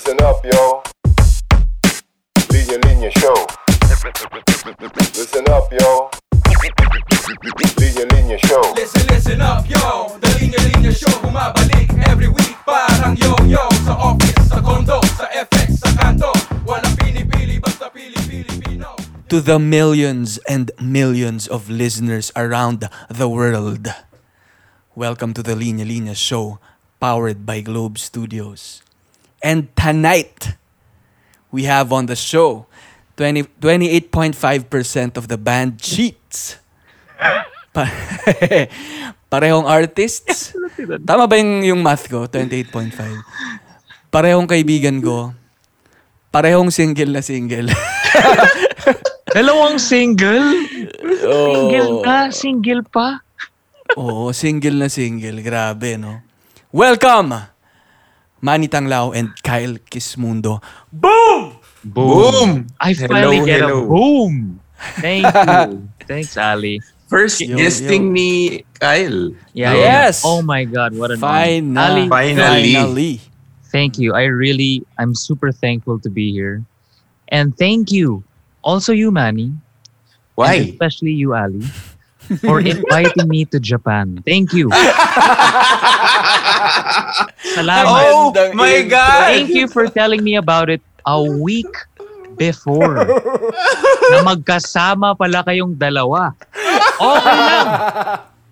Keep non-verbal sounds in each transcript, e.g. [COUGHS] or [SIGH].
Listen up, yo. Linya Linya Show. Listen up, yo. Linya Linya Show. Listen, listen up, yo The Linya Linya Show bumabalik every week Parang yo-yo Sa office, sa condo, sa FX, sa kanto Walang pinipili, basta pili-Pilipino to the millions and millions of listeners around the world. Welcome to the Linya Linya Show, powered by Globe Studios. And tonight, we have on the show 20, 28.5% of the band cheats. Pa- [LAUGHS] Parehong artists. Tama ba yung, yung math ko? 28.5. Parehong kaibigan ko. Parehong single na single. [LAUGHS] Dalawang single? Single Oh. na, single pa. Oo, single na single. Grabe, no? Welcome! Manny Tanglao and Kyle Kismundo. Boom! Boom! I Hello, finally get hello. a boom. Thank you. [LAUGHS] Thanks, Ali. First Yo, guesting ni Kyle. Yeah. Yes. Oh my God, what an Fine honor. Ali, Finally. Finally. thank you. I really, I'm super thankful to be here. And thank you, also you, Manny. and Why? especially you, Ali, for inviting me to Japan. Thank you. [LAUGHS] Salamat. oh my intro. God! Thank you for telling me about it a week before. na magkasama pala kayong dalawa. Okay lang.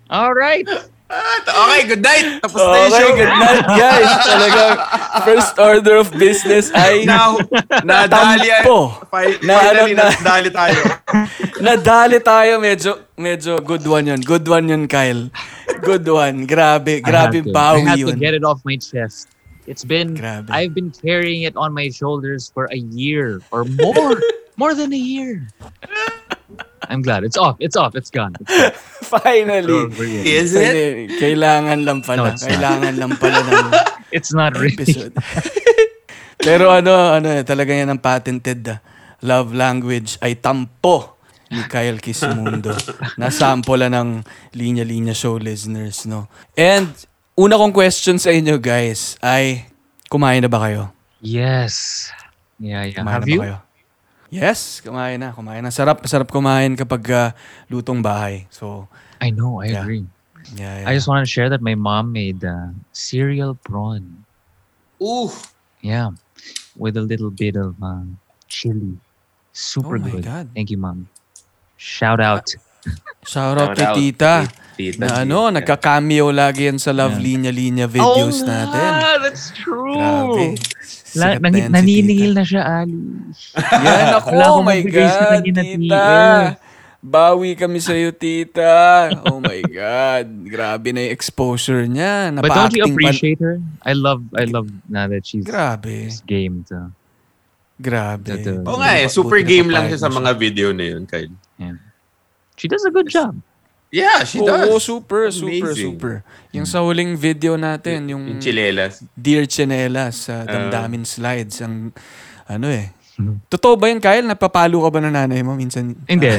[LAUGHS] All right. Okay, good night. Tapos na yung Okay, show. good night, guys. Talagang first order of business ay Now, nadali. Tampo. Fi- Na- ano, na- nadali tayo. [LAUGHS] nadali tayo. Medyo, medyo good one yun. Good one yun, Kyle. Good one. Grabe, grabe I have to, bawi I have yun. to get it off my chest. It's been, Grabe. I've been carrying it on my shoulders for a year or more. [LAUGHS] more than a year. I'm glad. It's off. It's off. It's gone. It's gone. [LAUGHS] Finally. Is it? Kailangan lang pala. No, it's not. Kailangan lang pala ng [LAUGHS] It's not really. episode. [LAUGHS] Pero ano, ano, eh, talaga yan ang patented ah, love language ay tampo ni Kyle Kismundo. Nasample lang ng linya-linya show listeners, no? And una kong question sa inyo guys ay kumain na ba kayo? Yes. Yeah, yeah. Kumain Have na ba you? kayo? Yes, kumain na, kumain na. Sarap, sarap kumain kapag ah, lutong bahay. So, I know. I Yeah. agree. yeah, yeah. I just want to share that my mom made uh, cereal prawn. Ooh. Yeah, with a little bit of uh, chili. Super Oh my good. God. Thank you, mom. Shout out. Shout out Shout kay out tita. Tita Na G. ano, Yeah. nagka-cameo lagi yan sa Love Yeah. Linya Linya videos oh, natin. that's true. Grabe. La, nang, si naniningil tita. na siya, Ali. [LAUGHS] Yan ako, oh my sa God, tita. Bawi kami sa'yo, tita. Oh my God. Grabe na yung exposure niya. But don't you Napa-acting pa- appreciate her? I love, I love na that she's Grabe. she's game to. Grabe. Uh, Oo nga eh, super game lang siya sa mga video na yun, Kyle. She does a good job. Yeah, she does. Oo, super, super, Amazing. super. Yung sa huling video natin, yung Yung chilelas. Dear Chinelas sa Damdamin Slides, ang ano eh. Totoo ba yun, Kyle? Napapalo ka ba ng nanay mo minsan? Hindi.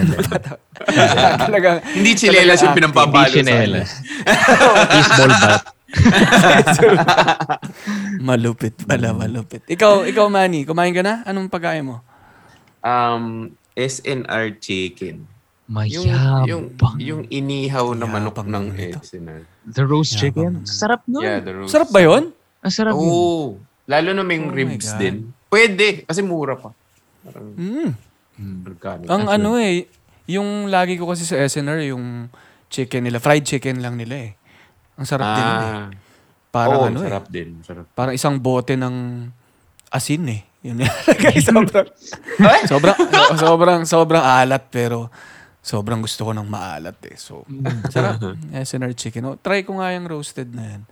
[LAUGHS] Talagang, Hindi chilelas yung Talagang pinampapalo Hindi sa chinelas. [LAUGHS] Baseball bat. malupit pala, malupit. Ikaw, ikaw Manny, kumain ka na? Anong pagkain mo? Um, SNR chicken. Yung, Mayabang. yung, yung inihaw na manok ng. SNR. The roast Yabang chicken. Sarap nun. Yeah, the roast. Sarap ba yun? Ang sarap yun. Oo. Lalo na may Oh ribs din. Pwede, kasi mura pa. Parang Mm. organic. Ang ano eh, yung lagi ko kasi sa SNR, yung chicken nila, fried chicken lang nila eh. Ang sarap din yun eh. Ah, Parang oo, ano eh. sarap din. Sarap. Parang isang bote ng asin eh. Yun [LAUGHS] nilalagay. [LAUGHS] sobrang, sobrang, so- sobrang, sobrang alat pero sobrang gusto ko ng maalat eh. So, sarap. [LAUGHS] SNR chicken. Oh, try ko nga yung roasted na yan.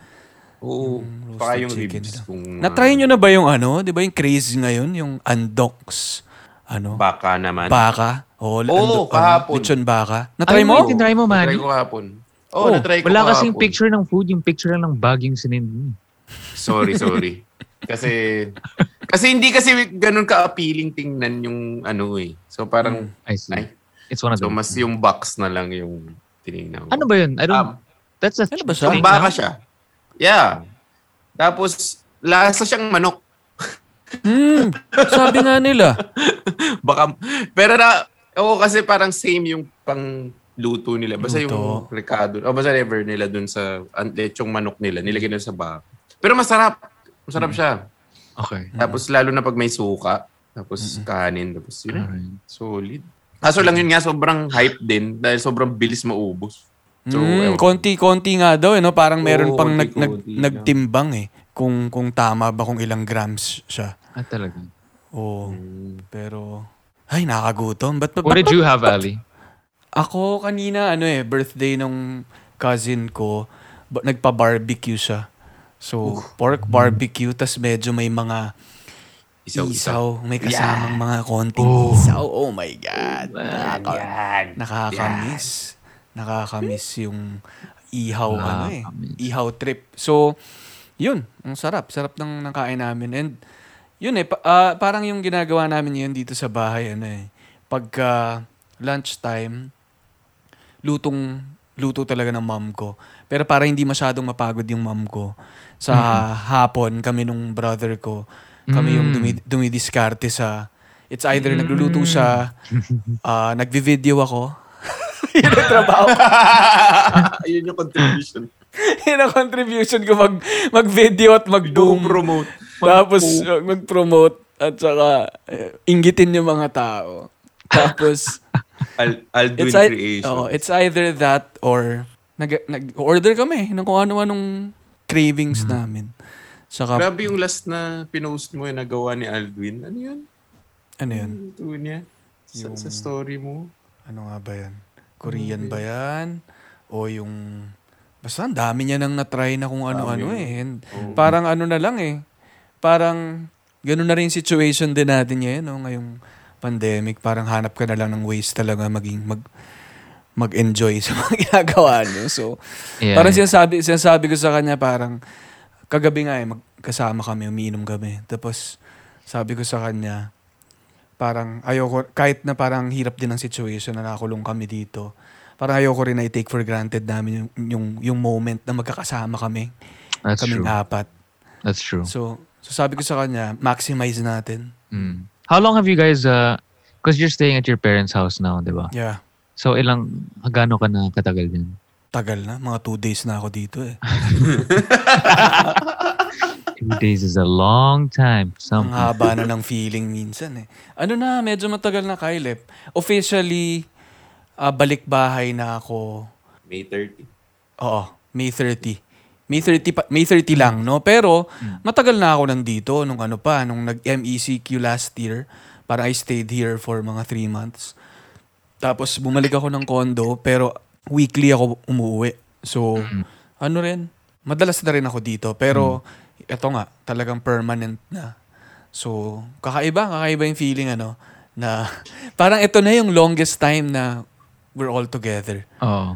Oo. Yung Baka roasted yung chicken ribs. nila. Kung, Na-try nyo na ba yung ano? Di ba yung craze ngayon? Yung andox. Ano? Baka naman. Baka. Oh, Oo, ando- kahapon. Ano, lechon baka. Na-try Ay, mo? wait, tinry mo, Na-try Manny? ko kahapon. Oo, Oh, na-try ko Wala kahapon. kasing picture ng food, yung picture lang ng bag yung sinend mo. Sorry, sorry. kasi, kasi hindi kasi ganun ka-appealing tingnan yung ano eh. So parang, I see. Ay. It's one of so them. mas yung box na lang yung tinignan ko. Ano ba yun? I don't... Um, that's a Ano ba siya? Thing baka now? siya. Yeah. Tapos, lasa siyang manok. Hmm, sabi nga nila. [LAUGHS] Baka, pero na, oo kasi parang same yung pang luto nila. Basta yung Luto. recado, o basta ever nila dun sa lechong manok nila, nilagay nila sa baka. Pero masarap. Masarap siya. Okay. Tapos lalo na pag may suka, tapos kanin, tapos yun. Alright. Solid. Kaso lang yun nga, sobrang hype din dahil sobrang bilis maubos. So, Mm, ewan. konti-konti nga daw, eh, no? Parang meron Oo, pang nag, nag, konti-konti lang. nagtimbang eh. Kung, kung tama ba, kung ilang grams siya. Ah, talaga. Oo. Mm. Pero, ay, nakakagutom. Ba't, ba't, What did you have, Ali? Ako kanina, ano eh, birthday nung cousin ko, ba- nagpa-barbecue siya. So, pork barbecue, tas medyo may mga isaw, Isaw-isaw. may kasamang mga konting isaw. Oh my God. Nakaka- nakakamiss. Nakakamiss yung ihaw, ano eh. Ihaw trip. So, yun. Ang sarap. Sarap ng nakain namin. And, yun eh, pa- ah, parang yung ginagawa namin yun dito sa bahay, ano eh. Pagka lunchtime, lutong luto talaga ng mom ko. Pero para hindi masyadong mapagod yung mom ko, sa hapon kami nung brother ko, kami yung dumi, dumidiskarte sa it's either nagluluto siya, ah, nagvi-video ako. [LAUGHS] yun ang trabaho [LAUGHS] ko. Ayun yung contribution. [LAUGHS] yun ang contribution ko mag, mag-video at mag-boom. promote Tapos uh, mag-promote at saka uh, inggitin yung mga tao. Tapos Al- Aldwin it's, ei- Creation. oh, it's either that or nag, nag-order kami ng kung ano-anong cravings namin. Saka, Grabe yung last na pinost mo yung nagawa ni Aldwin. Ano yun? ano yun? Ito niya. Sa, sa story mo. Ano nga ba yan? Korean ba yan? O yung... Basta ang dami niya nang na-try na kung ano-ano Dami. eh. And Parang ano na lang eh. Parang ganun na rin yung situation din natin ngayon, no? ngayong pandemic. Parang hanap ka na lang ng ways talaga maging mag mag-enjoy [LAUGHS] sa mga ginagawa niyo. So, Yeah. parang sinasabi, sinasabi ko sa kanya parang kagabi nga eh, magkasama kami, umiinom kami. Tapos sabi ko sa kanya, parang ayoko, kahit na parang hirap din ang situation na nakakulong kami dito, parang ayoko rin na i-take for granted namin yung, yung, yung moment na magkakasama kami, That's kaming true. apat. That's true. So, so sabi ko sa kanya, maximize natin. Mm. How long have you guys, uh, because you're staying at your parents' house now, di ba? Yeah. So, ilang, gaano ka na katagal din? Tagal na, mga two days na ako dito eh. [LAUGHS] Two days is a long time. Ang Some haba na ng feeling minsan eh. Ano na, medyo matagal na Kylep. Officially, ah, balik bahay na ako May 30. Oo, May 30. May 30 pa, May 30 lang, no? Pero matagal na ako nandito nung ano pa, nung nag-MECQ last year. Parang I stayed here for mga 3 months. Tapos bumalik ako ng condo, pero weekly ako umuwi. So, ano rin, madalas na rin ako dito. Pero, eto nga, talagang permanent na. So, kakaiba, kakaiba yung feeling, ano, na [LAUGHS] parang ito na yung longest time na we're all together. Oh.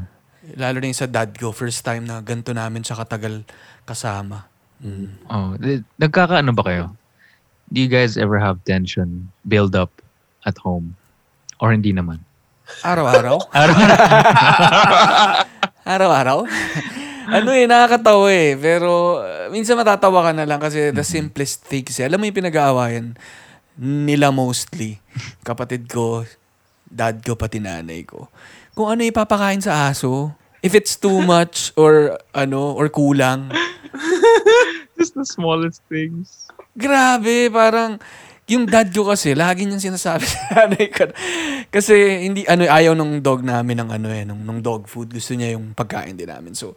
Lalo na yung sa dad ko, first time na ganito namin siya katagal kasama. Mm. Oh. Nagkakaano ba kayo? Do you guys ever have tension build up at home? Or hindi naman? Araw-araw? [LAUGHS] [LAUGHS] Araw-araw? ano eh, nakakatawa eh. Pero uh, minsan matatawa ka na lang kasi the simplest things eh. Alam mo yung pinag-aawayan nila mostly. Kapatid ko, dad ko, pati nanay ko. Kung ano ipapakain sa aso. If it's too [LAUGHS] much or ano, or kulang. Just the smallest things. Grabe, parang yung dad ko kasi lagi niyang sinasabi sa [LAUGHS] nanay ko. Kasi hindi ano ayaw nung dog namin ng ano eh, nung, nung dog food. Gusto niya yung pagkain din namin. So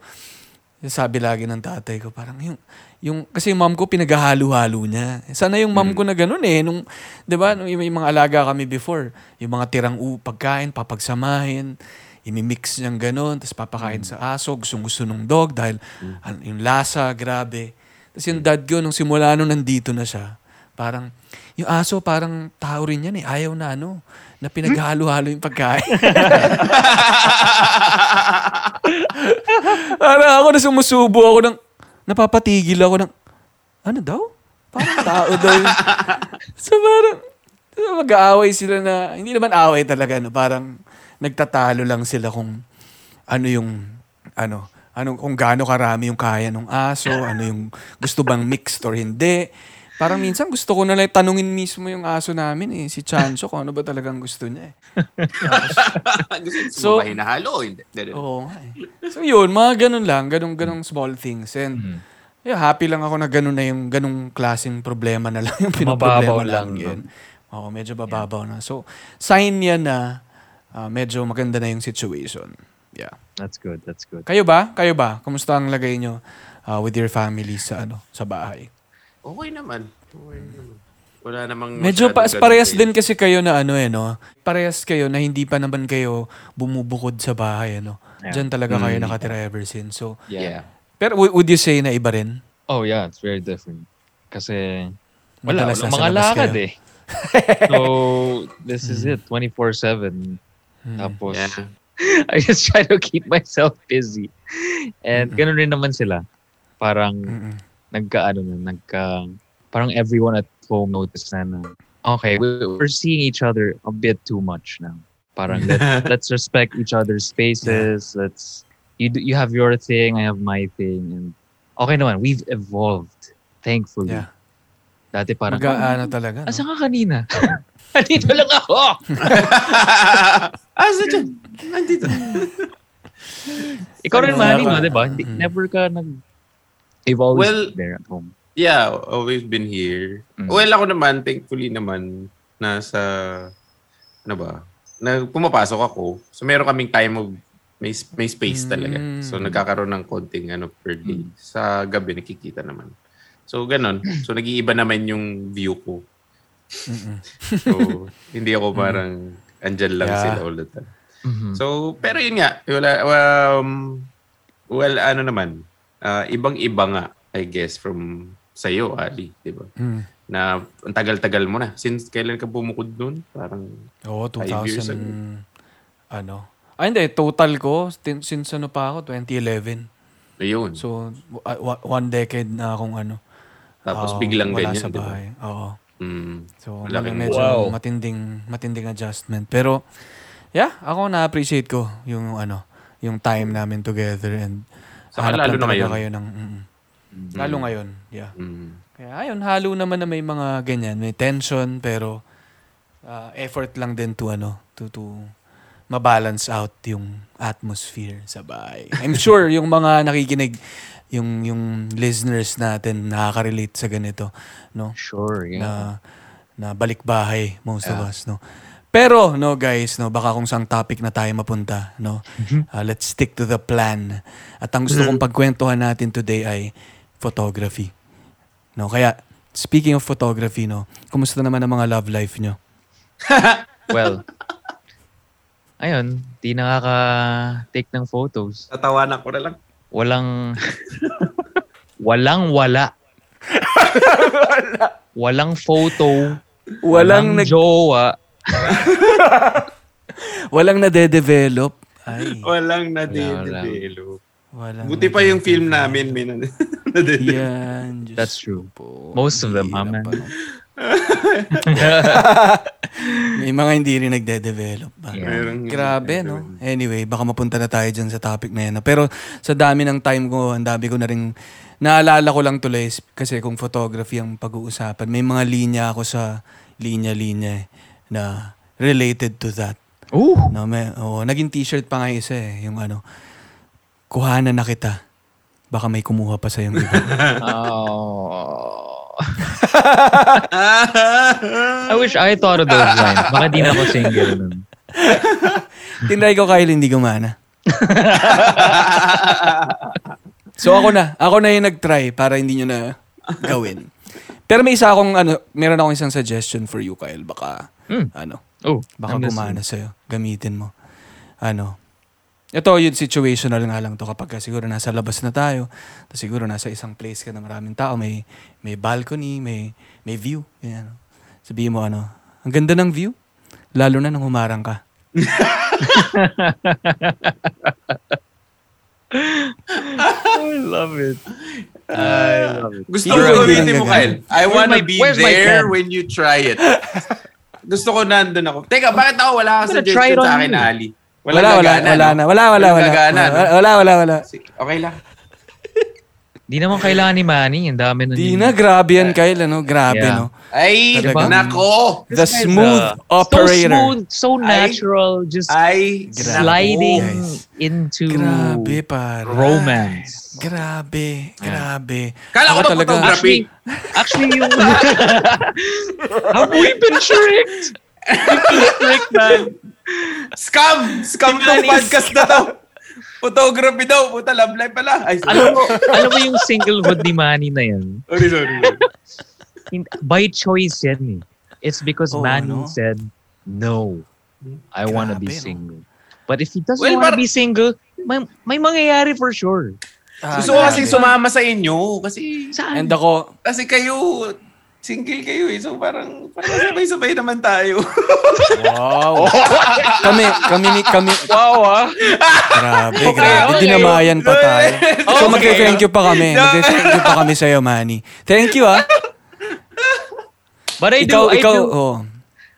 sabi lagi ng tatay ko, parang yung, yung kasi yung mom ko pinaghahalo-halo niya. Sana yung mom ko na ganun eh. Nung, di ba, nung may mga alaga kami before, yung mga tirang u, pagkain, papagsamahin, imimix niyang ganun, tapos papakain sa aso, gustong gusto nung dog dahil ano, yung lasa, grabe. Tapos yung dad ko, nung simula nung nandito na siya, parang, yung aso parang tao rin yan eh. Ayaw na ano, na pinaghalo-halo yung pagkain. [LAUGHS] parang ako na sumusubo ako ng, napapatigil ako ng, ano daw? Parang tao daw. [LAUGHS] so parang, mag-aaway sila na, hindi naman away talaga, no? parang nagtatalo lang sila kung ano yung, ano, ano kung gaano karami yung kaya ng aso, ano yung gusto bang mixed or hindi. Parang minsan gusto ko na lang tanungin mismo yung aso namin eh, si Chancho, kung ano ba talagang gusto niya eh. [LAUGHS] So- ba hinahalo? Oo nga eh. So yun, mga ganun lang, ganun, ganung small things. And Mhm. yeah, happy lang ako na ganun na yung ganung klaseng problema na lang [LAUGHS] yung Mababaw pinoproblema lang, lang yun. Oo, medyo bababaw na. So, sign yan na ah, medyo maganda na yung situation. Yeah. That's good, that's good. Kayo ba? Kayo ba? Kumusta ang lagay nyo ah, with your family sa ano sa bahay? Okay naman. Okay naman. Wala namang Medyo pa, parehas din kasi kayo na ano eh, no? Parehas kayo na hindi pa naman kayo bumubukod sa bahay, ano? Yeah. Diyan talaga kayo Mm. nakatira ever since. So, Yeah. pero w- would you say na iba rin? Oh yeah, it's very different. Kasi wala, Madalas wala mga lakad kayo. eh. [LAUGHS] so, this is it, 24-7. Hmm. Tapos, Yeah. [LAUGHS] I just try to keep myself busy. And ganun rin naman sila. Parang Mm-mm. Nagka, ano na, nagka, parang everyone at home noticed na na, okay, we- we're seeing each other a bit too much now. Parang let, [LAUGHS] let's respect each other's spaces. Let's, you, do- you have your thing, I have my thing. And okay naman, we've evolved. Thankfully. Yeah. Dati parang, Mag-aano talaga, no? Asa ka kanina? [LAUGHS] Andito lang ako! [LAUGHS] Asa dyan? Nandito. Ikaw rin, Manny, no? Diba? Di-. Never ka nag... You've always Well, been there at home. Yeah, always been here. Mm. Well, ako naman, thankfully naman, nasa, ano ba, na pumapasok ako. So, meron kaming time of, may, may space talaga. Mm. So, nagkakaroon ng konting ano per day. Sa gabi, nakikita naman. So, ganun. So, nag-iiba naman yung view ko. So, hindi ako parang andyan lang Yeah. sila all the time. Mhm. So, pero yun nga, wala, um, well, ano naman, ah, ibang-iba nga, I guess, from sa'yo, Ali, di ba? Mm. Na ang tagal-tagal mo na. Since kailan ka bumukod nun? Parang, Oo, Five years 2000, ago. ano. Ah, hindi. Total ko, since ano pa ako, 2011. ayun. So, wa- one decade na akong ano. Tapos ah, biglang wala ganyan, sa di ba? bahay. Oo. Mm. So, Malaking- medyo Wow. matinding, matinding adjustment. Pero, yeah, ako na-appreciate ko yung ano, yung time namin together and Saka hanap lalo na ngayon. kayo ng, mm, lalo ngayon, yeah. Mm. Kaya ayun, halo naman na may mga ganyan, may tension pero ah, effort lang din to ano, to to mabalance out yung atmosphere sa bahay. I'm [LAUGHS] sure yung mga nakikinig, yung yung listeners natin nakaka-relate sa ganito, no? Sure, yeah. Na na balik bahay most of Yeah. us, no. Pero no guys, no, baka kung saan topic na tayo mapunta, no. Mm-hmm. Ah, let's stick to the plan. At ang gusto kong pagkwentuhan natin today ay photography. No, kaya speaking of photography, no, kumusta naman ang mga love life nyo? [LAUGHS] well, ayun, di nakaka-take ng photos. Tatawanan ko na lang. Walang, [LAUGHS] [LAUGHS] walang wala. Walang photo. Walang nag jowa. [LAUGHS] walang nade-develop. Ay, Walang Wala, nadidelo. walang Buti pa yung film namin, may nad- [LAUGHS] nadidelo. Yan. Diyos That's true. po. Most of them, amen. [LAUGHS] May mga hindi rin nagde-develop ba? Yeah. Grabe, no? Anyway, baka mapunta na tayo dyan sa topic na yan. Pero sa dami ng time ko, ang dami ko na rin, naalala ko lang tuloy, kasi kung photography ang pag-uusapan, may mga linya ako sa linya-linya eh, na related to that. Ooh! No, may, oh, naging t-shirt pa nga isa eh, yung ano, kuhanan na kita. Baka may kumuha pa sa yung iba. [LAUGHS] Oh. [LAUGHS] I wish I thought of those lines. Baka di na ako single nun. [LAUGHS] Tinry ko Kyle, hindi gumana. so ako na, ako na yung nag-try para hindi nyo na gawin. Pero may isa akong, ano, meron akong isang suggestion for you, Kyle. Baka, Hmm. ano, Oh, baka gumana sa'yo. Gamitin mo. Ano, ito yung situational nga lang to kapag ka siguro nasa labas na tayo, tapos siguro nasa isang place ka na maraming tao, may may balcony, may may view, ganyan. Sabihin mo ano, ang ganda ng view, lalo na nung humarang ka. [LAUGHS] I love it. I love it. Gusto ko hindi mo. Kyle. I wanna be there when you try it. [LAUGHS] Gusto ko nandun ako. Teka, bakit ako wala kang I'm gonna try it suggestion sa on akin, you. Ali? Wala, wala, gagana, wala no? na. Wala, wala, Walang wala. gagana, no? Wala, wala, wala. Sige, Okay lang. Di naman kailangan ni Manny. Ang dami na Di na, grabe yan, Kyle. Ano? Grabe, Yeah. no? Ay, Talagang- nako! The smooth operator. So smooth, so natural, just Ay, sliding Guys. into Grabe, pare. romance. Grabe, grabe. Kala ko ba photography? Actually, yung... Have we been tricked? We've [LAUGHS] been tricked, man. Scam! Scam tong podcast na to. Photography daw. Puta, love life pala. Ay. Alam mo, alam mo yung singlehood ni Manny na yan? Sorry, sorry. By choice yan eh. It's because Oo, Manny no? said, no, I wanna be Grabe, no? single. But if he doesn't Well, wanna par- be single, may, may mangyayari for sure. Ah, Gusto ko kasing sumama sa inyo. Kasi, Saan? And ako, kasi kayo, single kayo eh. So parang, parang sabay-sabay naman tayo. wow. [LAUGHS] kami, kami, kami. wow ah. Grabe, Okay, grabe. okay. Dinamayan pa tayo. [LAUGHS] So Okay. magre-thank you pa kami. Magre-thank you pa kami sa'yo, Manny. Thank you, ah. But I do, Ikaw, I ikaw, do, oh.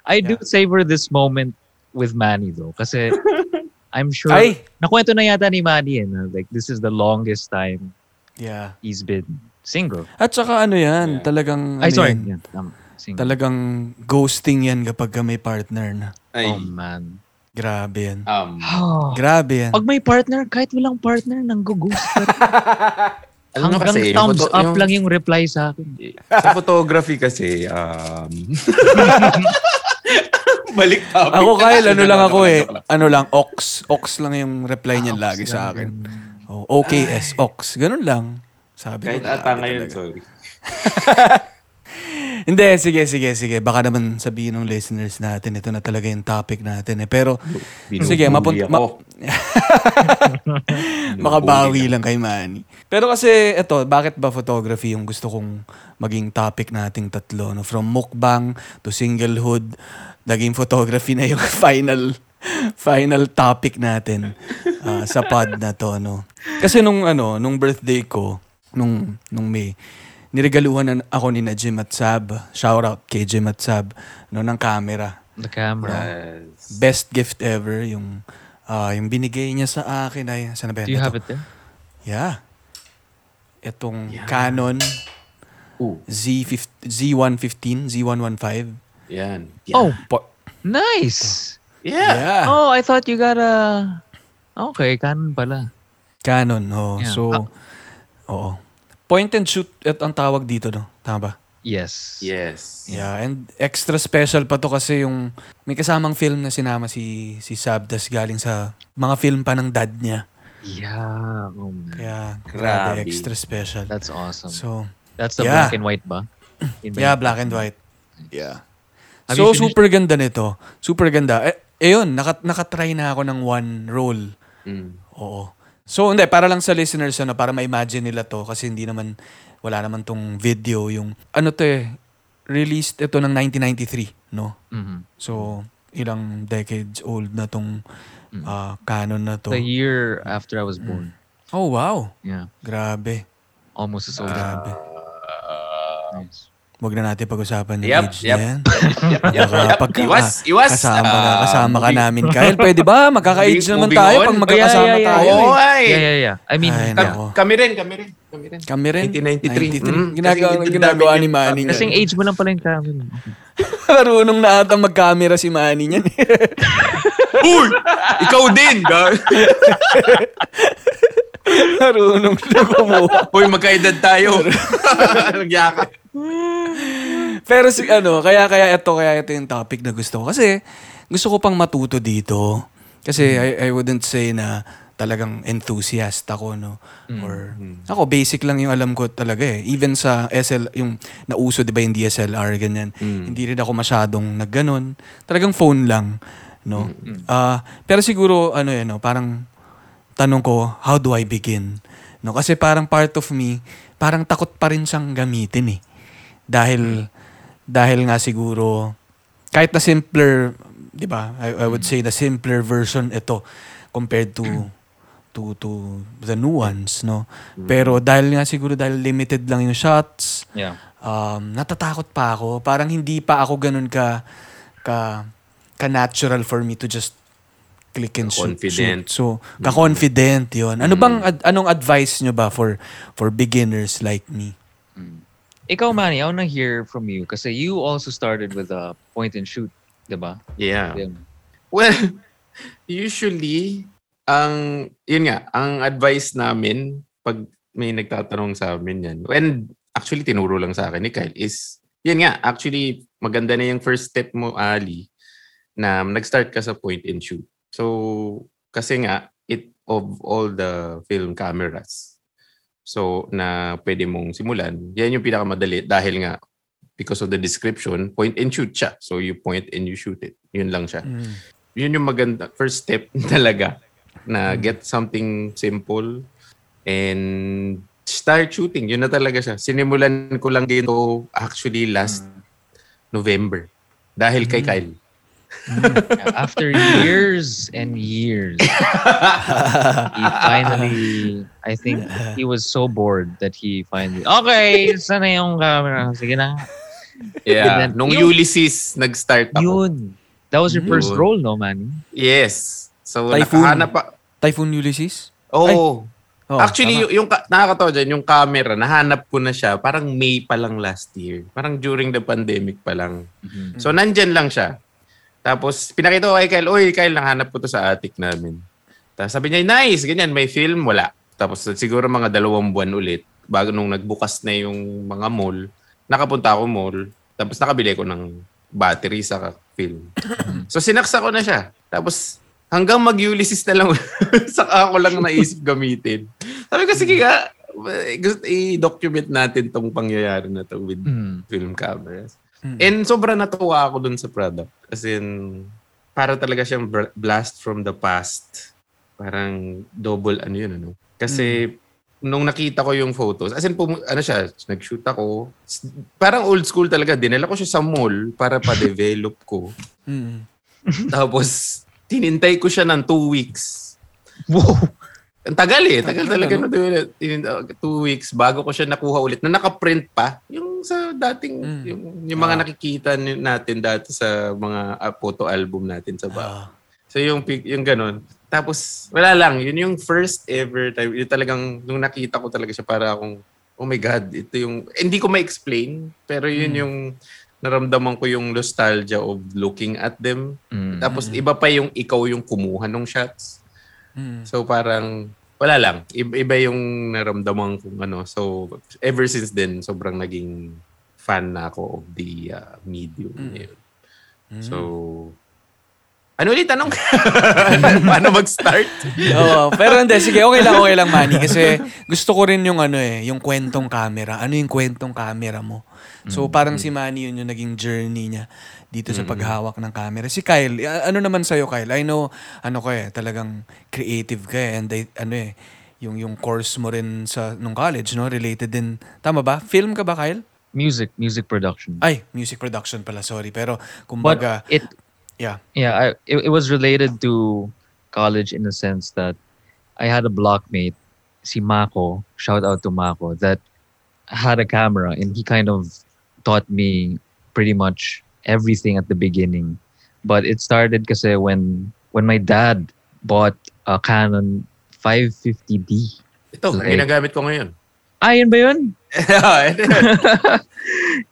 I do savor this moment with Manny though. Kasi [LAUGHS] I'm sure, Ay. nakwento na yata ni Manny eh, na, like this is the longest time Yeah. he's been single. At saka ano yan, Yeah. talagang, Ay, ano sorry. yan, um, single. talagang ghosting yan kapag ka may partner na. Ay, Oh man. Grabe yan. um, [SIGHS] Grabe yan. Pag may partner, kahit walang partner, nang ghost ka. [LAUGHS] alam mo Hanggang kasi, thumbs photo- up yung- lang yung reply sa akin. [LAUGHS] sa photography kasi, um, [LAUGHS] balik topic. Ako, Kyle, ano lang ako eh. Ano lang, ox. Ox lang yung reply niya lagi sa akin. Oh, OKS, ox. Ganun lang. Sabi Kahit ko. ata ngayon, talaga. sorry. [LAUGHS] Hindi, sige, sige, sige. Baka naman sabihin ng listeners natin, ito na talaga yung topic natin eh. Pero, sige, Binubuli mapunta, ako. [LAUGHS] makabawi lang kay Manny. Pero kasi, ito, bakit ba photography yung gusto kong maging topic nating tatlo? No? From mukbang to singlehood, naging photography na yung [LAUGHS] final final topic natin ah, sa pod na to no kasi nung ano nung birthday ko nung nung May niregaluhan na ako ni na Jim at Sab shout out kay Jim at Sab no ng camera The camera. Yes. best gift ever yung ah, yung binigay niya sa akin ay sana ba Do you Ito. have it there? Yeah. Itong Canon Ooh, Z50, Z115, Z115. yan. Oh, Po- nice. Yeah. yeah. Oh, I thought you got a... Okay, Canon pala. Canon, oh. Yeah. So, oo. Point and shoot at ang tawag dito, no? Tama ba? Yes. Yes. Yeah, and extra special pa to kasi yung may kasamang film na sinama si si Sabdas galing sa mga film pa ng dad niya. Yeah. Oh, man. Kaya grabe, Grabe. extra special. That's awesome. So, That's the yeah. black and white ba? [CLEARS THROAT] In yeah, black and white. Yeah. Have so, super ganda nito. Super ganda. Eh, ayun, naka, nakatry na ako ng one roll. Mm. Oo. So, hindi, para lang sa listeners, ano, para ma-imagine nila to, kasi hindi naman, wala naman tong video, yung, ano to eh, released ito ng 1993, no? Mhm. So, ilang decades old na tong Mm. ah, canon na to. The year after I was born. Oh, wow. Yeah. Grabe. Almost as old. Grabe. nice. Huwag na natin pag-usapan yung Yep, age yep. na yan. [LAUGHS] Yep, yep, Baka yep. pagka- Iwas, iwas. Kasama ka, Ah, kasama ka moving- namin, Kyle. Pwede ba? [LAUGHS] Magkaka-age naman tayo on. pag magkakasama yeah, yeah, tayo. Oo, eh. ay. Yeah, yeah, yeah. I mean, Ay, nako. kami rin, kami rin. Kami rin. Kami rin. 1993. 93. Mm, Ginagawa, ginagawa ni. Manny niyan. kasing age mo lang pala yung camera. [LAUGHS] Marunong na ata mag-camera si Manny niyan. Uy! Ikaw din! [LAUGHS] Marunong na kumuha. Uy, magkaedad tayo. Nagyaka. Pero si ano, kaya kaya ito kaya ito yung topic na gusto ko. Kasi gusto ko pang matuto dito. Kasi I, I wouldn't say na talagang enthusiast ako no? Or ako basic lang yung alam ko talaga eh. Even sa SL yung nauso 'di ba yung DSLR ganyan. Hindi rin ako masyadong nagganon. Talagang phone lang no? Ah, pero siguro ano yan no? Parang tanong ko how do I begin? No kasi parang part of me parang takot pa rin siyang gamitin eh. Dahil dahil nga siguro kahit na simpler 'di ba? I, I would say the simpler version ito compared to [CLEARS THROAT] to to the new ones no? Pero dahil nga siguro dahil limited lang yung shots Yeah. um, natatakot pa ako. Parang hindi pa ako ganun ka, ka, ka natural for me to just click and shoot. Confident. shoot. So, ka-confident 'yon. Ano bang ad- anong advice nyo ba for for beginners like me? Ikaw, Manny, I wanna hear from you kasi you also started with a point and shoot, di ba? Yeah. Film. Well, [LAUGHS] usually, ang, yun nga, ang advice namin, pag may nagtatanong sa amin yan, and actually tinuro lang sa akin ni Kyle, is, yun nga, actually, maganda na yung first step mo, Ali, na nag-start ka sa point and shoot. So, kasi nga, it of all the film cameras, so, na pwede mong simulan, yan yung pinakamadali dahil nga, because of the description, point and shoot siya. So, you point and you shoot it. Yun lang siya. Mm. yun yung maganda first step [LAUGHS] talaga na get something simple and start shooting. Yun na talaga siya. Sinimulan ko lang dito actually last November. Dahil kay Kyle. Yeah, after years and years, he [LAUGHS] finally, I think he was so bored that he finally, okay, sana yung camera? Sige na. yeah then- nung Yun. Ulysses nag-start ako Yun. That was your first Yun. role, no, man? yes so Typhoon. nakahanap pa Typhoon Ulysses? oh Oh, Actually, tama. yung, yung ka- nakakatawa dyan, yung camera, nahanap ko na siya parang May pa lang last year. Parang during the pandemic pa lang. So, nandyan lang siya. Tapos, pinakita ko kay Kyle, Uy, Kyle, nahanap ko to sa attic namin. Tapos sabi niya, nice, ganyan, may film, wala. Tapos siguro mga dalawang buwan ulit, bago nung nagbukas na yung mga mall, nakapunta ako mall, tapos nakabili ko ng battery sa film. [COUGHS] so, sinaksa ko na siya. Tapos, hanggang mag-Ulysses na lang, [LAUGHS] saka ako lang naisip gamitin. Sabi ko, sige nga, eh, i-document natin tong pangyayari na to with Mm. film cameras. Mm. And sobrang natuwa ako dun sa product. As in, para talaga siyang blast from the past. Parang double ano yun, ano. Kasi nung nakita ko yung photos, as in, pum- ano siya, nag-shoot ako. Parang old school talaga. Dinala ko siya sa mall para pa-develop ko. Mm. [LAUGHS] Tapos, tinintay ko siya ng two weeks. Wow. Ang tagal eh. Tagal Tagal, talaga ano? Tin- Two weeks bago ko siya nakuha ulit. Na nakaprint pa. Yung sa dating, Mm. yung, yung mga Ah. nakikita natin dati sa mga ah, photo album natin sa bahay. Ah. So yung, yung ganun. Tapos, wala lang. Yun yung first ever time. Yung talagang, nung nakita ko talaga siya para akong, oh my God, ito yung, hindi ko ma-explain. Pero yun Mm. yung, naramdaman ko yung nostalgia of looking at them. Mm. Tapos iba pa yung ikaw yung kumuha ng shots. Mm. So parang wala lang. Iba, iba yung naramdaman kong ano. So ever since then, sobrang naging fan na ako of the uh, medium. Mm. na yun. Mm. So, ano ulit tanong? [LAUGHS] Paano mag-start? Oo, pero hindi, sige, okay lang, okay lang, Manny. Kasi gusto ko rin yung ano eh, yung kwentong camera. Ano yung kwentong camera mo? So parang si Manny yun yung naging journey niya dito sa paghawak ng camera. Si Kyle, a- ano naman sa'yo, Kyle? I know, ano ko eh, talagang creative ka eh. And I- ano eh, yung, yung course mo rin sa nung college, no? Related din. Tama ba? Film ka ba, Kyle? Music, music production. Ay, music production pala, sorry. Pero, But kumbaga, it, yeah. yeah, I, it, it was related to college in the sense that I had a blockmate, si Mako, shout out to Mako, that had a camera and he kind of taught me pretty much everything at the beginning. But it started because when when my dad bought a Canon 550D. Ito, Like- ginagamit ko ngayon. Ah, yun ba yun? [LAUGHS] [LAUGHS]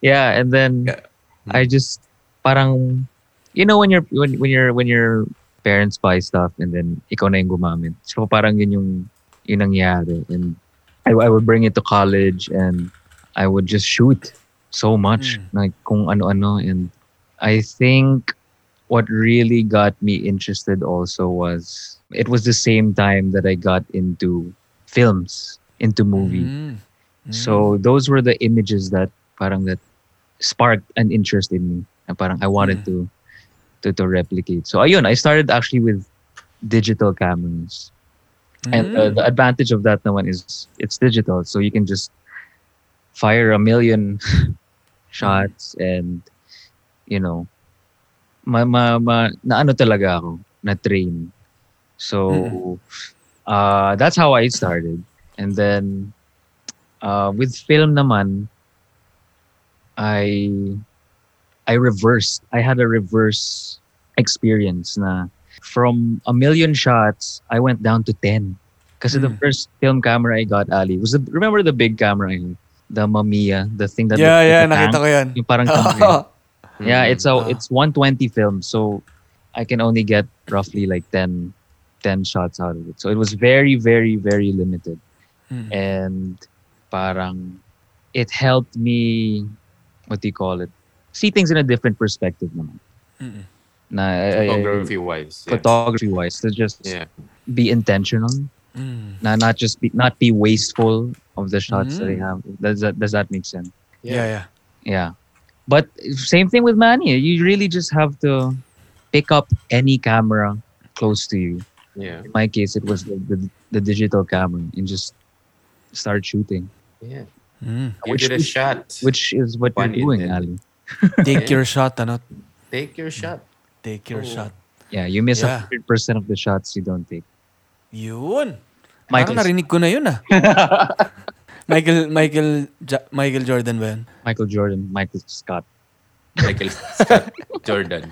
Yeah, and then. I just parang you know when you're when when you're when your parents buy stuff and then ikaw na yung gumamit. So parang yun yung yun nangyari and I, I would bring it to college and I would just shoot so much Mm. like kung ano-ano and I think what really got me interested also was it was the same time that I got into films, into movie. Mm. Mm. So those were the images that parang that sparked an interest in me. Na parang I wanted to to to replicate. So ayun, I started actually with digital cameras. And uh, Mm. the advantage of that naman is it's digital. So you can just fire a million [LAUGHS] shots and you know ma, ma, ma na ano talaga ako na train. So uh, that's how I started. And then uh, with film naman, I I reversed. I had a reverse experience na from a million shots, I went down to 10. Because the Mm. first film camera I got, Ali, was the, remember the big camera, I had? the Mamiya, the thing that Yeah, looked like yeah, a tank? nakita ko yan. Yung parang tank. [LAUGHS] Yeah, it's a Ah. it's 120 film, so I can only get roughly like 10, 10 shots out of it. So it was very, very, very limited, Mm. and parang it helped me. What do you call it? See things in a different perspective, naman. Mm. Na I- I- Photography wise. Yeah. photography wise, to just yeah. be intentional, Mm. na not just be not be wasteful of the shots that I Mm. have. Does that does that make sense? Yeah, yeah. Yeah. But same thing with Manny. You really just have to pick up any camera close to you. Yeah. In my case, it was the, the, the digital camera and just start shooting, Yeah. Mm. You Which did a is- shot. which is what Pun you're doing, intended. Ali. Take your shot, ano? Take your shot. Take your Oo. shot. Yeah, you miss Yeah. a 100% of the shots you don't take. Yun. Michael, Parang narinig ko na yun ah. [LAUGHS] Michael, Michael, Ja- Michael Jordan ba yun? Michael Jordan, Michael Scott. Michael Scott Jordan. [LAUGHS]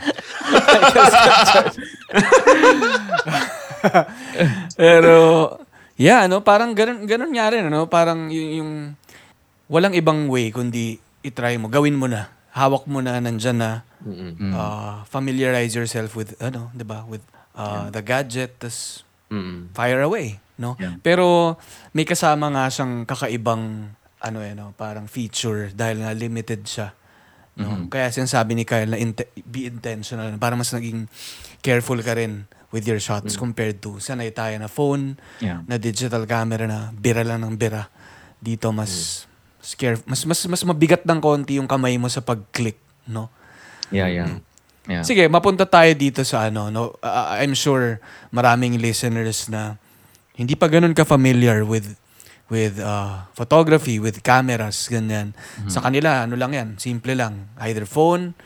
[LAUGHS] Pero, yeah, no, parang ganun, ganun nga rin, ano, parang yung, yung walang ibang way kundi itry mo, gawin mo na. Hawak mo na nandyan na. Mm. uh, familiarize yourself with, ano, di ba, with uh, the gadget, tas Mm-mm. fire away, no? Yeah. Pero may kasama nga siyang kakaibang ano eh, no, parang feature dahil nga limited siya. No? Kaya sinasabi ni Kyle na inte- be intentional, para mas naging careful ka rin with your shots compared to sanay tayo na phone, Yeah. na digital camera na bira lang ng bira. Dito mas scare mas mas mas mabigat ng konti yung kamay mo sa pag-click, no? Yeah, yeah. Yeah. Sige, mapunta tayo dito sa ano, no. Uh, I'm sure maraming listeners na hindi pa ganun ka familiar with with uh, photography, with cameras, ganyan. Sa kanila, ano lang yan, simple lang. Either phone,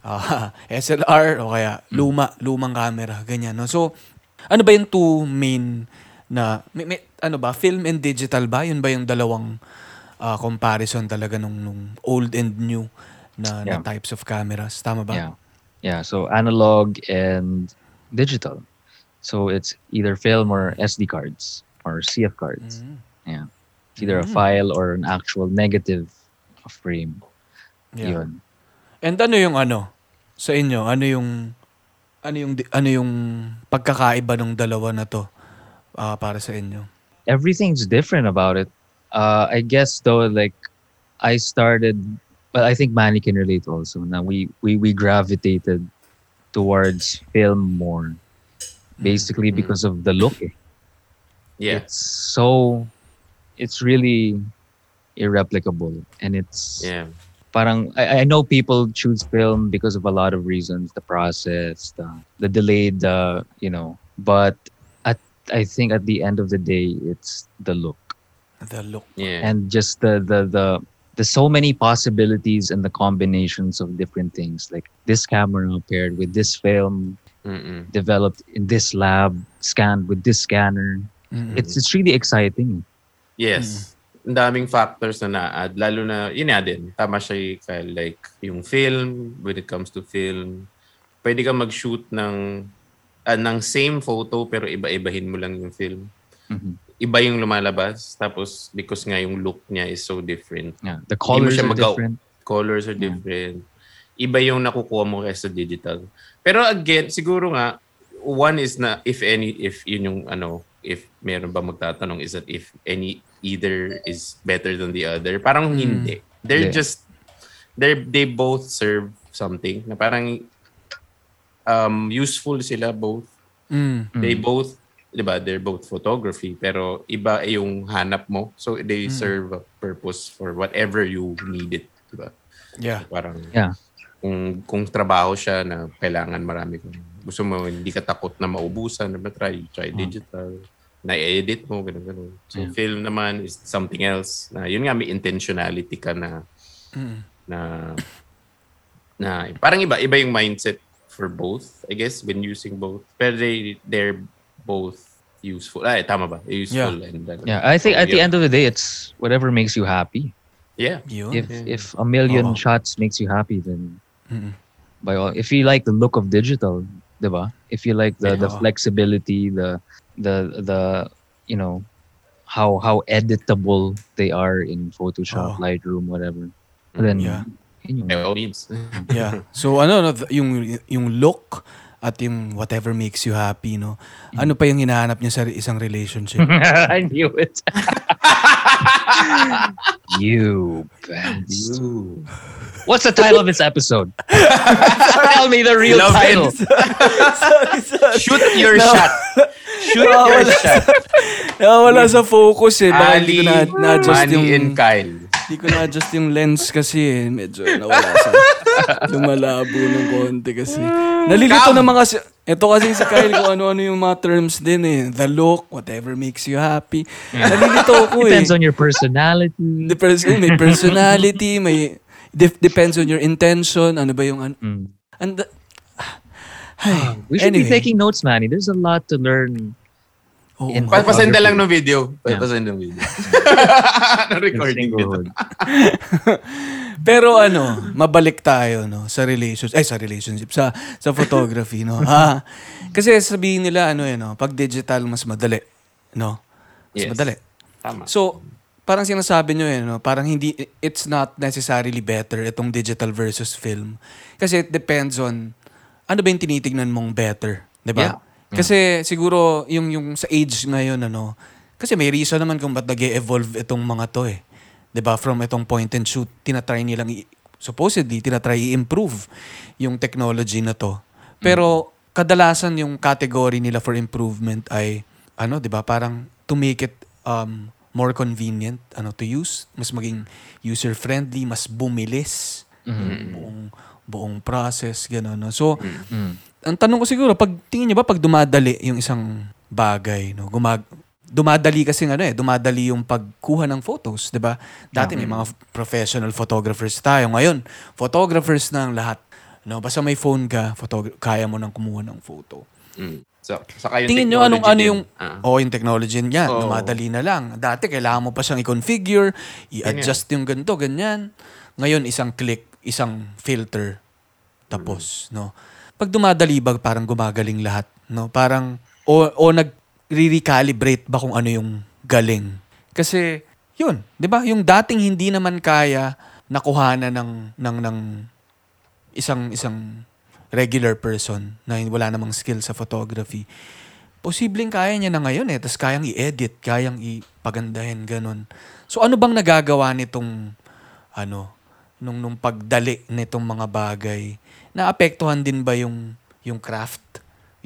uh, [LAUGHS] SLR, o kaya luma, lumang camera, ganyan. No? So, ano ba yung two main na, may, may- ano ba, film and digital ba? Yun ba yung dalawang uh, comparison talaga nung, nung old and new na, na Yeah. types of cameras? Tama ba? Yeah. Yeah. So analog and digital. So it's either film or SD cards or CF cards. Mm. Yeah. It's either a Mm. file or an actual negative frame. Yeah. Yun. And ano yung ano sa inyo? Ano yung ano yung ano yung pagkakaiba ng dalawa na to ah, para sa inyo? Everything's different about it. Uh, I guess though, like I started, but I think Manny can relate also. Now we we we gravitated towards film more, basically Mm. because of the look. eh. Yeah. It's so, it's really irreplicable, and it's Yeah. parang I, I know people choose film because of a lot of reasons the process the the delayed uh, you know but at I think at the end of the day it's the look The look. Yeah. and just the the the the so many possibilities and the combinations of different things like this camera paired with this film Mm-mm. developed in this lab scanned with this scanner Mm-mm. it's it's really exciting Yes. Ang daming factors na na-add. Lalo na, yun nga din. Tama siya Kyle. Like, yung film, when it comes to film, pwede ka mag-shoot ng, ah, ng same photo pero iba-ibahin mo lang yung film. Mhm. Iba yung lumalabas. Tapos, because nga yung look niya is so different. yeah the colors siya are magaw. different Colors are Yeah. different. Iba yung nakukuha mo kaysa digital. Pero again, siguro nga, one is na, if any, if yun yung ano, if meron ba magtatanong is that if any either is better than the other. Parang Mm. hindi. They're Yeah. just, they they both serve something na parang um, useful sila both. Mm. They both, di ba, they're both photography, pero iba yung hanap mo. So they Mm. serve a purpose for whatever you need it. Di ba? Yeah. Parang, Yeah. kung, kung trabaho siya na kailangan marami kang, gusto mo, hindi ka takot na maubusan, na try, try digital, na-edit mo, ganun, ganun. So Yeah. film naman is something else, na yun nga, may intentionality ka na, Mm. na, na, parang iba, iba yung mindset for both, I guess, when using both. Pero they, they're both useful. Ay, tama ba? Useful and ano. Yeah, I think at the end of the day, it's whatever makes you happy. Yeah. Yun. If Yeah. if a million oh. shots makes you happy, then Mm. by all, if you like the look of digital, diba? If you like the the flexibility, the the the you know how how editable they are in Photoshop, Oo. Lightroom, whatever. Mm-hmm. Then Yeah. yun yung- means. Yeah. So ano no, th- yung yung look at yung whatever makes you happy, no. Ano pa yung hinahanap niyo sa isang relationship? I knew it. You best. What's the title of this episode? [LAUGHS] Tell me the real Love title. sorry, [LAUGHS] sorry. Shoot your shot. Shoot Ah, your wala. shot. Nawala sa focus eh. Baka hindi ko Ali, na, na-adjust Manny, yung... and Kyle. Hindi ko na-adjust yung lens kasi eh. Medyo nawala sa... [LAUGHS] lumalabo ng konti kasi. Nalilito Cam! naman kasi... Ito kasi si Kyle kung ano-ano yung mga terms din eh. The look, whatever makes you happy. Nalilito ako eh. Depends on your personality. Depends, may personality, may... def- depends on your intention. Ano ba yung... An, Mm. and, [SIGHS] ay, We should anyway. be taking notes, Manny. There's a lot to learn. Oo in nga. Papasenda lang ng video. [LAUGHS] [LAUGHS] Yeah. Papasenda ng video. in recording dito. [LAUGHS] Pero ano, mabalik tayo no sa relationship, ay sa relationship sa sa photography no. [LAUGHS] Ah, kasi sabihin nila ano eh no, pag digital mas madali, no. Mas Yes. madali. Tama. So, parang sinasabi nyo eh, no? parang hindi, it's not necessarily better itong digital versus film. Kasi it depends on, ano ba yung tinitignan mong better? 'di ba? Yeah. Kasi siguro, yung, yung sa age ngayon, ano, kasi may reason naman kung ba't nag evolve itong mga to eh. 'Di ba From itong point and shoot, tinatry nilang, i- supposedly, tinatry i-improve yung technology na to. Pero, kadalasan yung category nila for improvement ay, ano, 'di ba parang to make it um, more convenient ano to use, mas maging user friendly, mas bumilis buong buong process gano'n. No? So, Mm. ang tanong ko siguro, pag tingin niyo ba pag dumadali yung isang bagay, no? Gumag dumadali kasi ano eh, dumadali yung pagkuha ng photos, 'di ba? Dati may mga professional photographers tayo. Ngayon, photographers na ang lahat. No, basta may phone ka, photogra- kaya mo nang kumuha ng photo. Mm. So, saka yung Tingin nyo anong ano yung. Ah. oh, yung technology niya, Oo. dumadali na lang. Dati kailangan mo pa siyang i-configure, i-adjust yung ganito, ganyan. Ngayon isang click, isang filter tapos, no. Pag dumadali ba parang gumagaling lahat, no? Parang o o nag recalibrate ba kung ano yung galing. Kasi yun, 'di ba? Yung dating hindi naman kaya nakuhanan ng ng ng isang isang regular person na wala namang skill sa photography. Posibleng kaya niya na ngayon eh. Tapos kayang i-edit, kayang ipagandahin, ganun. So ano bang nagagawa nitong, ano, nung, nung pagdali nitong mga bagay? Naapektuhan din ba yung, yung craft,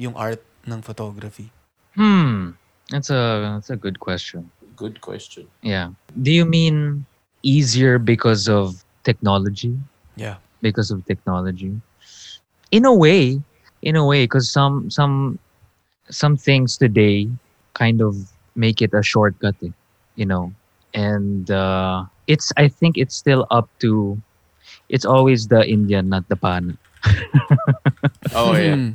yung art ng photography? Hmm. That's a that's a good question. Good question. Yeah. Do you mean easier because of technology? Yeah. Because of technology? In a way, in a way, because some some some things today kind of make it a shortcut, eh, you know. And uh, it's I think it's still up to it's always the Indian, not the pana. [LAUGHS] Oh, yeah.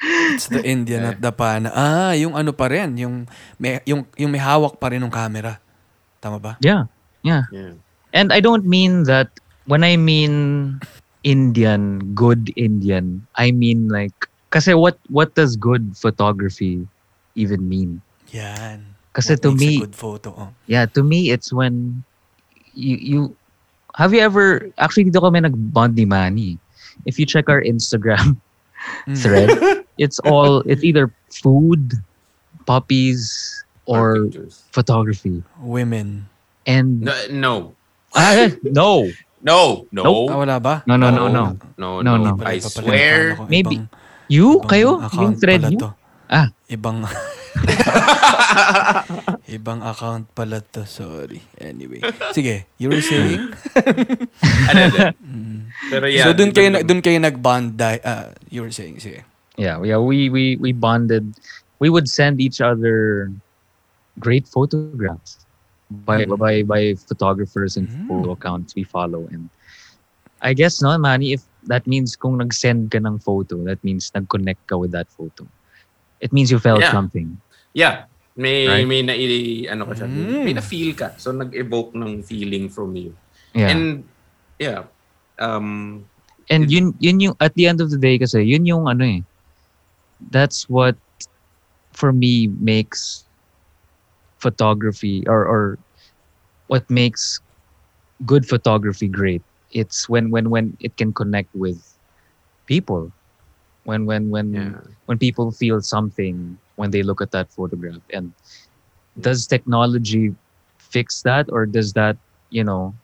It's the Indian at the pana. Ah, yung ano pa rin, yung may, yung, yung may hawak pa rin ng camera. Tama ba? Yeah, yeah. yeah. And I don't mean that when I mean Indian, good Indian, I mean like kasi what what does good photography even mean? Yan. Kasi What to makes a me, good photo. Oh. yeah, to me it's when you you have you ever actually dito kami nag-bond ni Manny. If you check our Instagram Mm. thread, [LAUGHS] it's all it's either food, puppies, or pictures. photography. Women. And No, no. ah, no, No. No. Ah, wala ba? no, no, no, no. No, No, no. no. I swear. Maybe. You ibang kayo yung thread niyo. Ah. Ibang [LAUGHS] ibang account pala to. Sorry. Anyway. Sige, you were saying? [LAUGHS] ano, ano. Pero yeah. so dun kayo dun kayo nag-bond di- ah, you were saying sige. Yeah, yeah, we we we bonded. We would send each other great photographs by Mm. by by photographers and Mm. photo accounts we follow. And I guess no, Manny, if that means kung nag-send ka ng photo, that means nag-connect ka with that photo. It means you felt Yeah. something. Yeah. May Right? may na ano ka siya. Mm. May na-feel ka. So nag-evoke ng feeling from you. Yeah. And, And yeah. Um yun yun yung at the end of the day kasi yun yung ano eh. That's what for me makes photography or or what makes good photography great. It's when when when it can connect with people. When when when Yeah. when people feel something when they look at that photograph. And does technology fix that or does that you know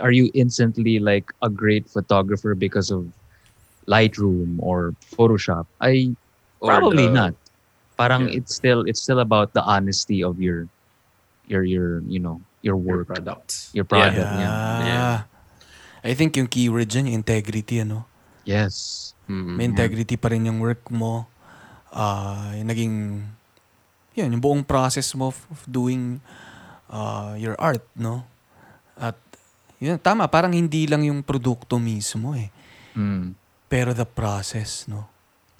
are you instantly like a great photographer because of lightroom or photoshop? I probably the- not parang yeah. it's still it's still about the honesty of your your your you know your Your work products. Your product. Yeah. Yeah. Yeah. I think yung keyword dyan, yung integrity, ano? yes Mm. May integrity pa rin yung work mo. Ah, yung naging, yun, yung buong process mo of, of doing ah, your art, no? At, yun, tama, parang hindi lang yung produkto mismo eh. Mm. Pero the process, no?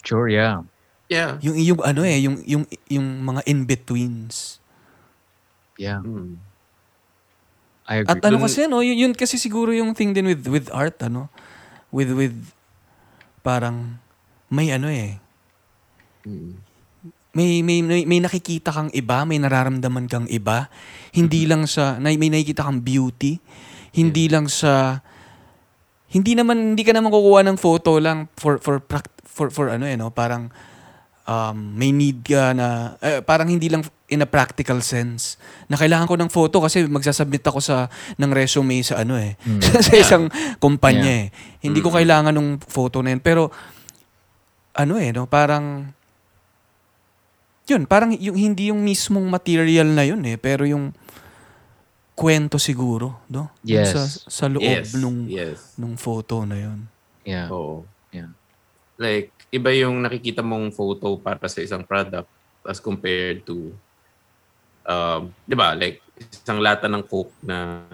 sure yeah Yeah. Yung, yung ano eh, yung, yung, yung mga in-betweens. yeah Mm. i agree At ano kasi, no? Yun, yun kasi siguro yung thing din with, with art, ano? With, with, parang, may ano eh, Mm. may, may, may, may nakikita kang iba, may nararamdaman kang iba. Hindi lang sa, may, may nakikita kang beauty. Hindi lang sa, hindi naman, hindi ka naman kukuha ng photo lang for, for, prac- for, for ano eh, no? Parang, um, may need ka na, eh, parang hindi lang in a practical sense na kailangan ko ng photo kasi magsasubmit ako sa ng resume sa ano eh [LAUGHS] sa isang kumpanya eh hindi ko kailangan ng photo na yun pero ano eh no parang yun, parang yung hindi yung mismong material na yun eh, pero yung kwento siguro, no? Yes. Sa, sa loob Yes. nung, Yes. nung photo na yun. yeah Oo. Yeah. Like, iba yung nakikita mong photo para sa isang product as compared to, um, di ba, like, isang lata ng Coke na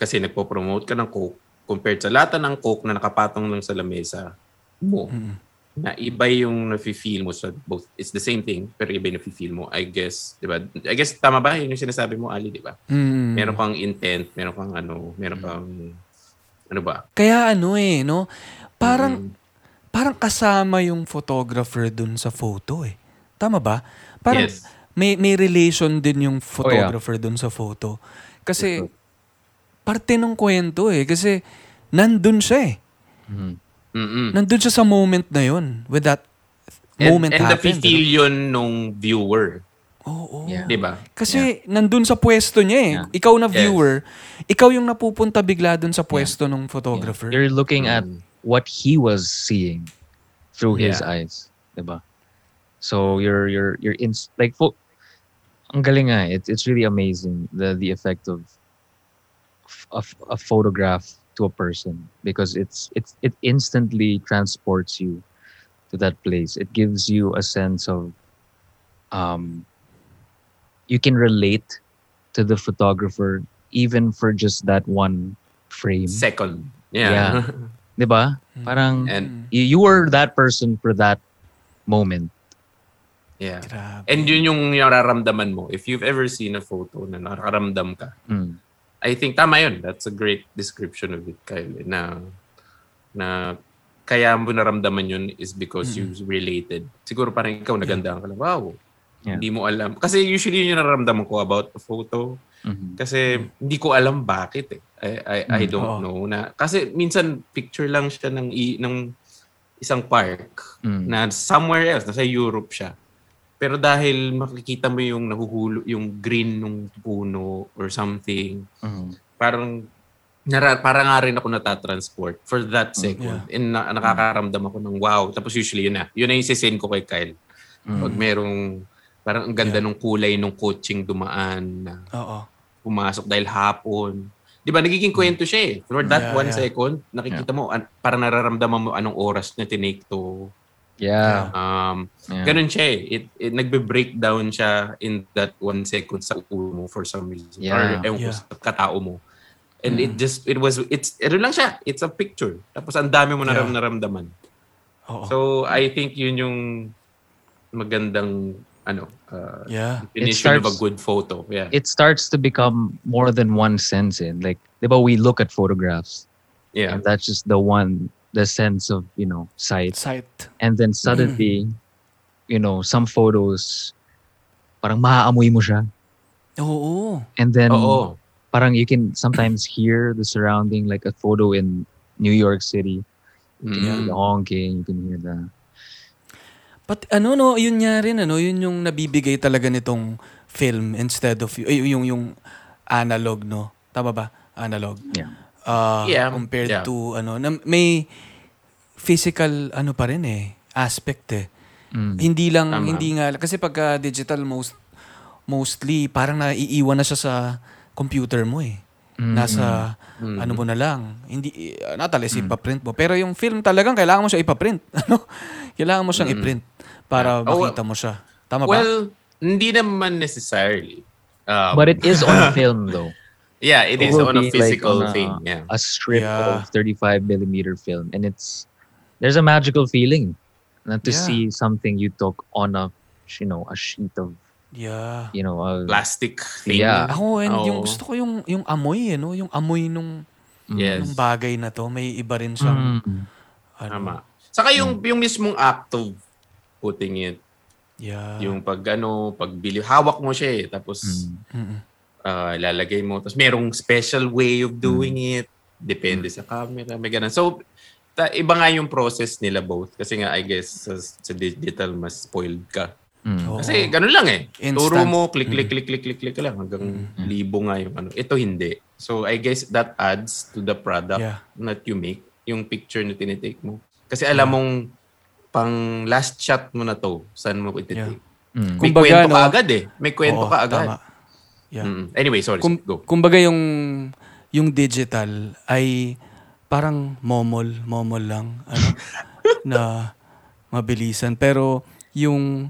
kasi nagpo-promote ka ng Coke compared sa lata ng Coke na nakapatong lang sa lamesa mo. Mm. Na iba yung nafe-feel mo sa both. It's the same thing, pero iba yung nafe-feel mo. I guess, di ba? I guess, tama ba? Yun yung sinasabi mo, Ali, di ba? Mm. Meron kang intent, meron kang ano, meron kang, ano ba? Kaya ano eh, no? Parang, Mm. Parang kasama yung photographer dun sa photo eh. Tama ba? Parang Yes. may, may relation din yung photographer dun sa photo. Kasi, parte ng kwento eh. Kasi, nandun siya eh. Mhm. Mm-mm. Nandun siya sa moment na yun. With that And, moment and happened. nafe-feel yun nung viewer. Oo. Yeah. Di ba? Kasi nandun sa pwesto niya eh. Yeah. Ikaw na Yes. viewer, ikaw yung napupunta bigla dun sa pwesto ng photographer. you're looking at Mm. What he was seeing through his Yeah. eyes diba so you're you're you're in like fo- ang galing nga it's it's really amazing the the effect of a, a photograph to a person because it's it's it instantly transports you to that place it gives you a sense of um you can relate to the photographer even for just that one frame Second. Yeah. [LAUGHS] 'di ba parang And you, you were that person for that moment yeah. Grabe. And yun yung nararamdaman mo. If you've ever seen a photo na nakaramdam ka, Mm. I think tama yun. That's a great description of it, Kyle. eh, Na, na kaya mo naramdaman yun is because you related. Siguro parang ikaw nagandaan ka lang. Wow. Yeah. Hindi mo alam. Kasi usually yun yung nararamdaman ko about a photo. Mhm. Kasi hindi ko alam bakit eh. I, I, I Mm, don't oo. know. Na, kasi minsan picture lang siya ng, i- ng isang park Mm. na somewhere else, nasa Europe siya. Pero dahil makikita mo yung nahuhulo, yung green ng puno or something, Mhm. parang nara, parang nga rin ako natatransport for that second. And na, nakakaramdam ako ng wow. Tapos usually yun na. Yun na yung sisend ko kay Kyle. Mm. Pag merong, parang ang ganda Yeah. ng kulay ng coaching dumaan na Oo. Pumasok dahil hapon. Di ba, nagiging kwento siya eh. For that Yeah, one yeah. second, nakikita mo, an- parang nararamdaman mo anong oras niya tinake to. yeah, Um, yeah. Ganun siya eh. It, it, nagbe-breakdown siya in that one second sa ulo mo for some reason. Yeah. Or ewan ko Yeah. sa katao mo. And it just, it was, it's, ano lang siya. It's a picture. Tapos ang dami mo naram Yeah. naramdaman. Oo. So, I think yun yung magandang, ano, uh, yeah. definition of a starts- good photo. Yeah. it starts to become more than one sense in like di ba we look at photographs yeah. and that's just the one the sense of you know sight Sight. and then suddenly you know some photos parang maaamoy mo siya Oo. and then Oo. parang you can sometimes hear the surrounding like a photo in New York City You can Mm. Hear the honking you can hear the But ano no, yun nga rin ano, yun yung nabibigay talaga nitong film instead of y- yung yung analog no. Tama ba? Analog. yeah Uh, Yeah, compared yeah. to ano, na, may physical ano pa rin eh, aspect eh. Mm. Hindi lang Tama. hindi nga kasi pagka digital most mostly parang naiiwan na siya sa computer mo eh. Mm, Nasa Mm. ano mo na lang. Hindi uh, natalis ipaprint mo. Pero yung film talagang kailangan mo siya ipaprint. [LAUGHS] Ano? kailangan mo siyang iprint para Yeah. Oh, makita mo siya. Tama ba? Well, hindi naman necessarily. Um, but it is on [LAUGHS] film though yeah, it It is on a be like physical on a- thing. Yeah. a strip Yeah. of 35 millimeter film and it's there's a magical feeling not to Yeah. see something you took on a you know a sheet of yeah. you know a, Plastic thing. Yeah. Ako, and yung Oo. gusto ko yung yung amoy eh, no? Yung amoy nung Yes. nung bagay na to, may iba rin siyang Mm. ano. Tama. Saka yung yung mismong act of putting it, Yeah. yung pag ano, pagbili, hawak mo siya eh. Tapos Mm. Mm-mm. ah, lalagay mo. Tapos merong special way of doing it. Depende sa camera. May ganun. So, ta- iba nga yung process nila both. Kasi nga, I guess, sa, sa digital, mas spoiled ka. Mm. Oo. Kasi ganun lang eh. Instant. Turo mo, click, click, click, click, click, click ka lang. Hanggang libo nga yung ano. Ito hindi. So, I guess that adds to the product Yeah. that you make. Yung picture na tinitake mo. Kasi alam mong pang last shot mo na to, saan mo ititake. Mm. May Kumbaga, kwento ka no? agad eh. May kwento Oo, ka agad. Tama. Yeah. Mm. Anyway, sorry. Kum, go. kumbaga yung yung digital ay parang momol, momol lang ano [LAUGHS] na mabilisan pero yung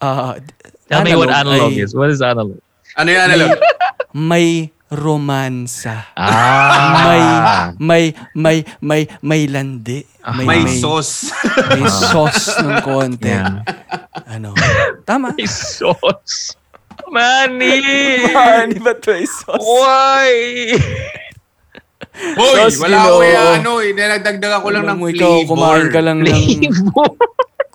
ah Tell me what analog ay is. What is analog? Ano yan, ano? may romansa. Ah, May may may may may landi. May, May may, sauce. may sauce ng konti. Yeah. Ano? Tama. May sauce. Manny! Ano ba to ay sauce? Why? Hoy, wala ako eh, ano eh. Nagdagdag ako lang ng flavor. ikaw, kumain ka lang ng Flavor.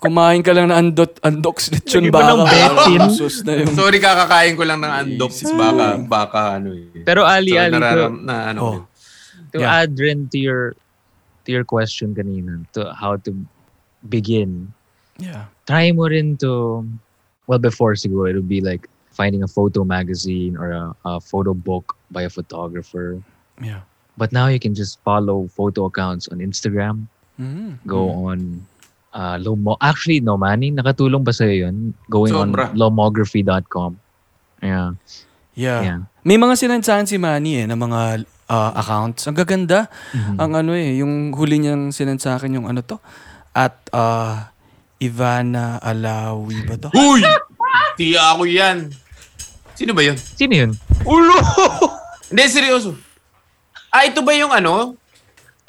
Kumain ka lang ng andot andox lechon Lagyan mo baka. ng betin. Sus na yung Sorry, kakakain ko lang ng andox. Baka, baka ano eh. Pero Ali, So, Ali, to, nararam, na ano. Oh. to Yeah. add rin to your to your question kanina, to how to begin, Yeah. try mo rin to, well, before siguro, it would be like finding a photo magazine or a, a photo book by a photographer. Yeah. But now you can just follow photo accounts on Instagram, Mm. go on uh, Lomo. Actually, no, Manny, nakatulong ba sa'yo yun? Going Sobra. on lomography.com. Yeah. Yeah. Yeah. May mga sinansahan si Manny eh, na mga ah, accounts. Ang gaganda. Mhm. Ang ano eh, yung huli niyang sinend sa akin yung ano to. At ah, Ivana Alawi ba to? Huy! Tiya ako yan. Sino ba yun? Sino yun? Ulo! Hindi, seryoso. Ah, ito ba yung ano?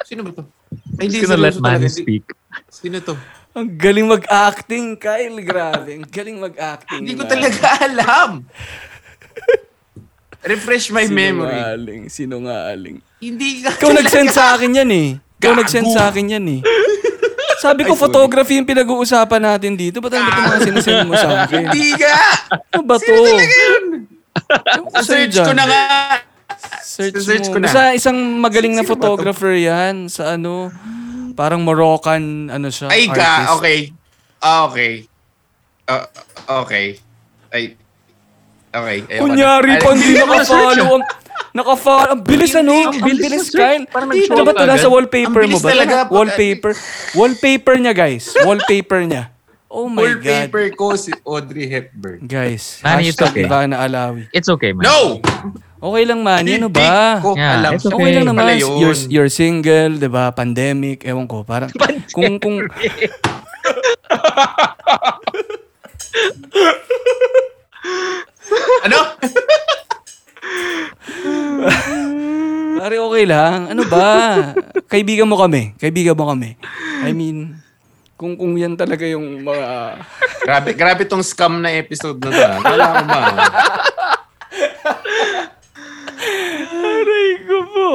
Sino ba to? Ay, Just gonna let Manny Hindi- speak. Sino to? Ang galing mag-acting, Kyle. Grabe. Ang galing mag-acting. Hindi ko talaga alam. [LAUGHS] Refresh my memory. Sinungaling. Sinungaling. Hindi ka Ikaw nag-send sa akin yan eh. Ikaw nag-send sa akin yan eh. Sabi ko, Ay, photography yung pinag-uusapan natin dito. Ba't ano ba mga sinasend mo sa akin? Hindi ka! Ano ba to? Ewan ko sa'yo Search ko na nga. Search, Search mo. ko na. Basta isang magaling na Sino photographer yan sa ano, parang Moroccan, ano siya, Ay artist. ka, okay. Ah, okay. Ah, okay. Ay, okay. Ayoko Kunyari na. pa, Ay, hindi [LAUGHS] naka-follow. Ang, naka-follow. Ang bilis ano? Ang bilis, Kyle. Parang Ano ba ito? Nasa wallpaper Ang mo bilis ba? Wallpaper. Wallpaper niya, guys. [LAUGHS] Wallpaper niya. Oh my God. Wallpaper ko si Audrey Hepburn. Guys, Manny, it's hashtag okay. Ivana Alawi. It's okay, man. No! Okay lang, Manny. Ano ba? ko Yeah, alam. okay. Okay lang naman. You're, you're single, di ba? Pandemic, ewan ko. Parang, [LAUGHS] kung, kung, [LAUGHS] Ano? [LAUGHS] pare okay lang. Ano ba? Kaibigan mo kami. Kaibigan mo kami. I mean, kung kung yan talaga yung mga... grabe, grabe tong scam na episode na to. ah. Kala ko ba? Aray ko po.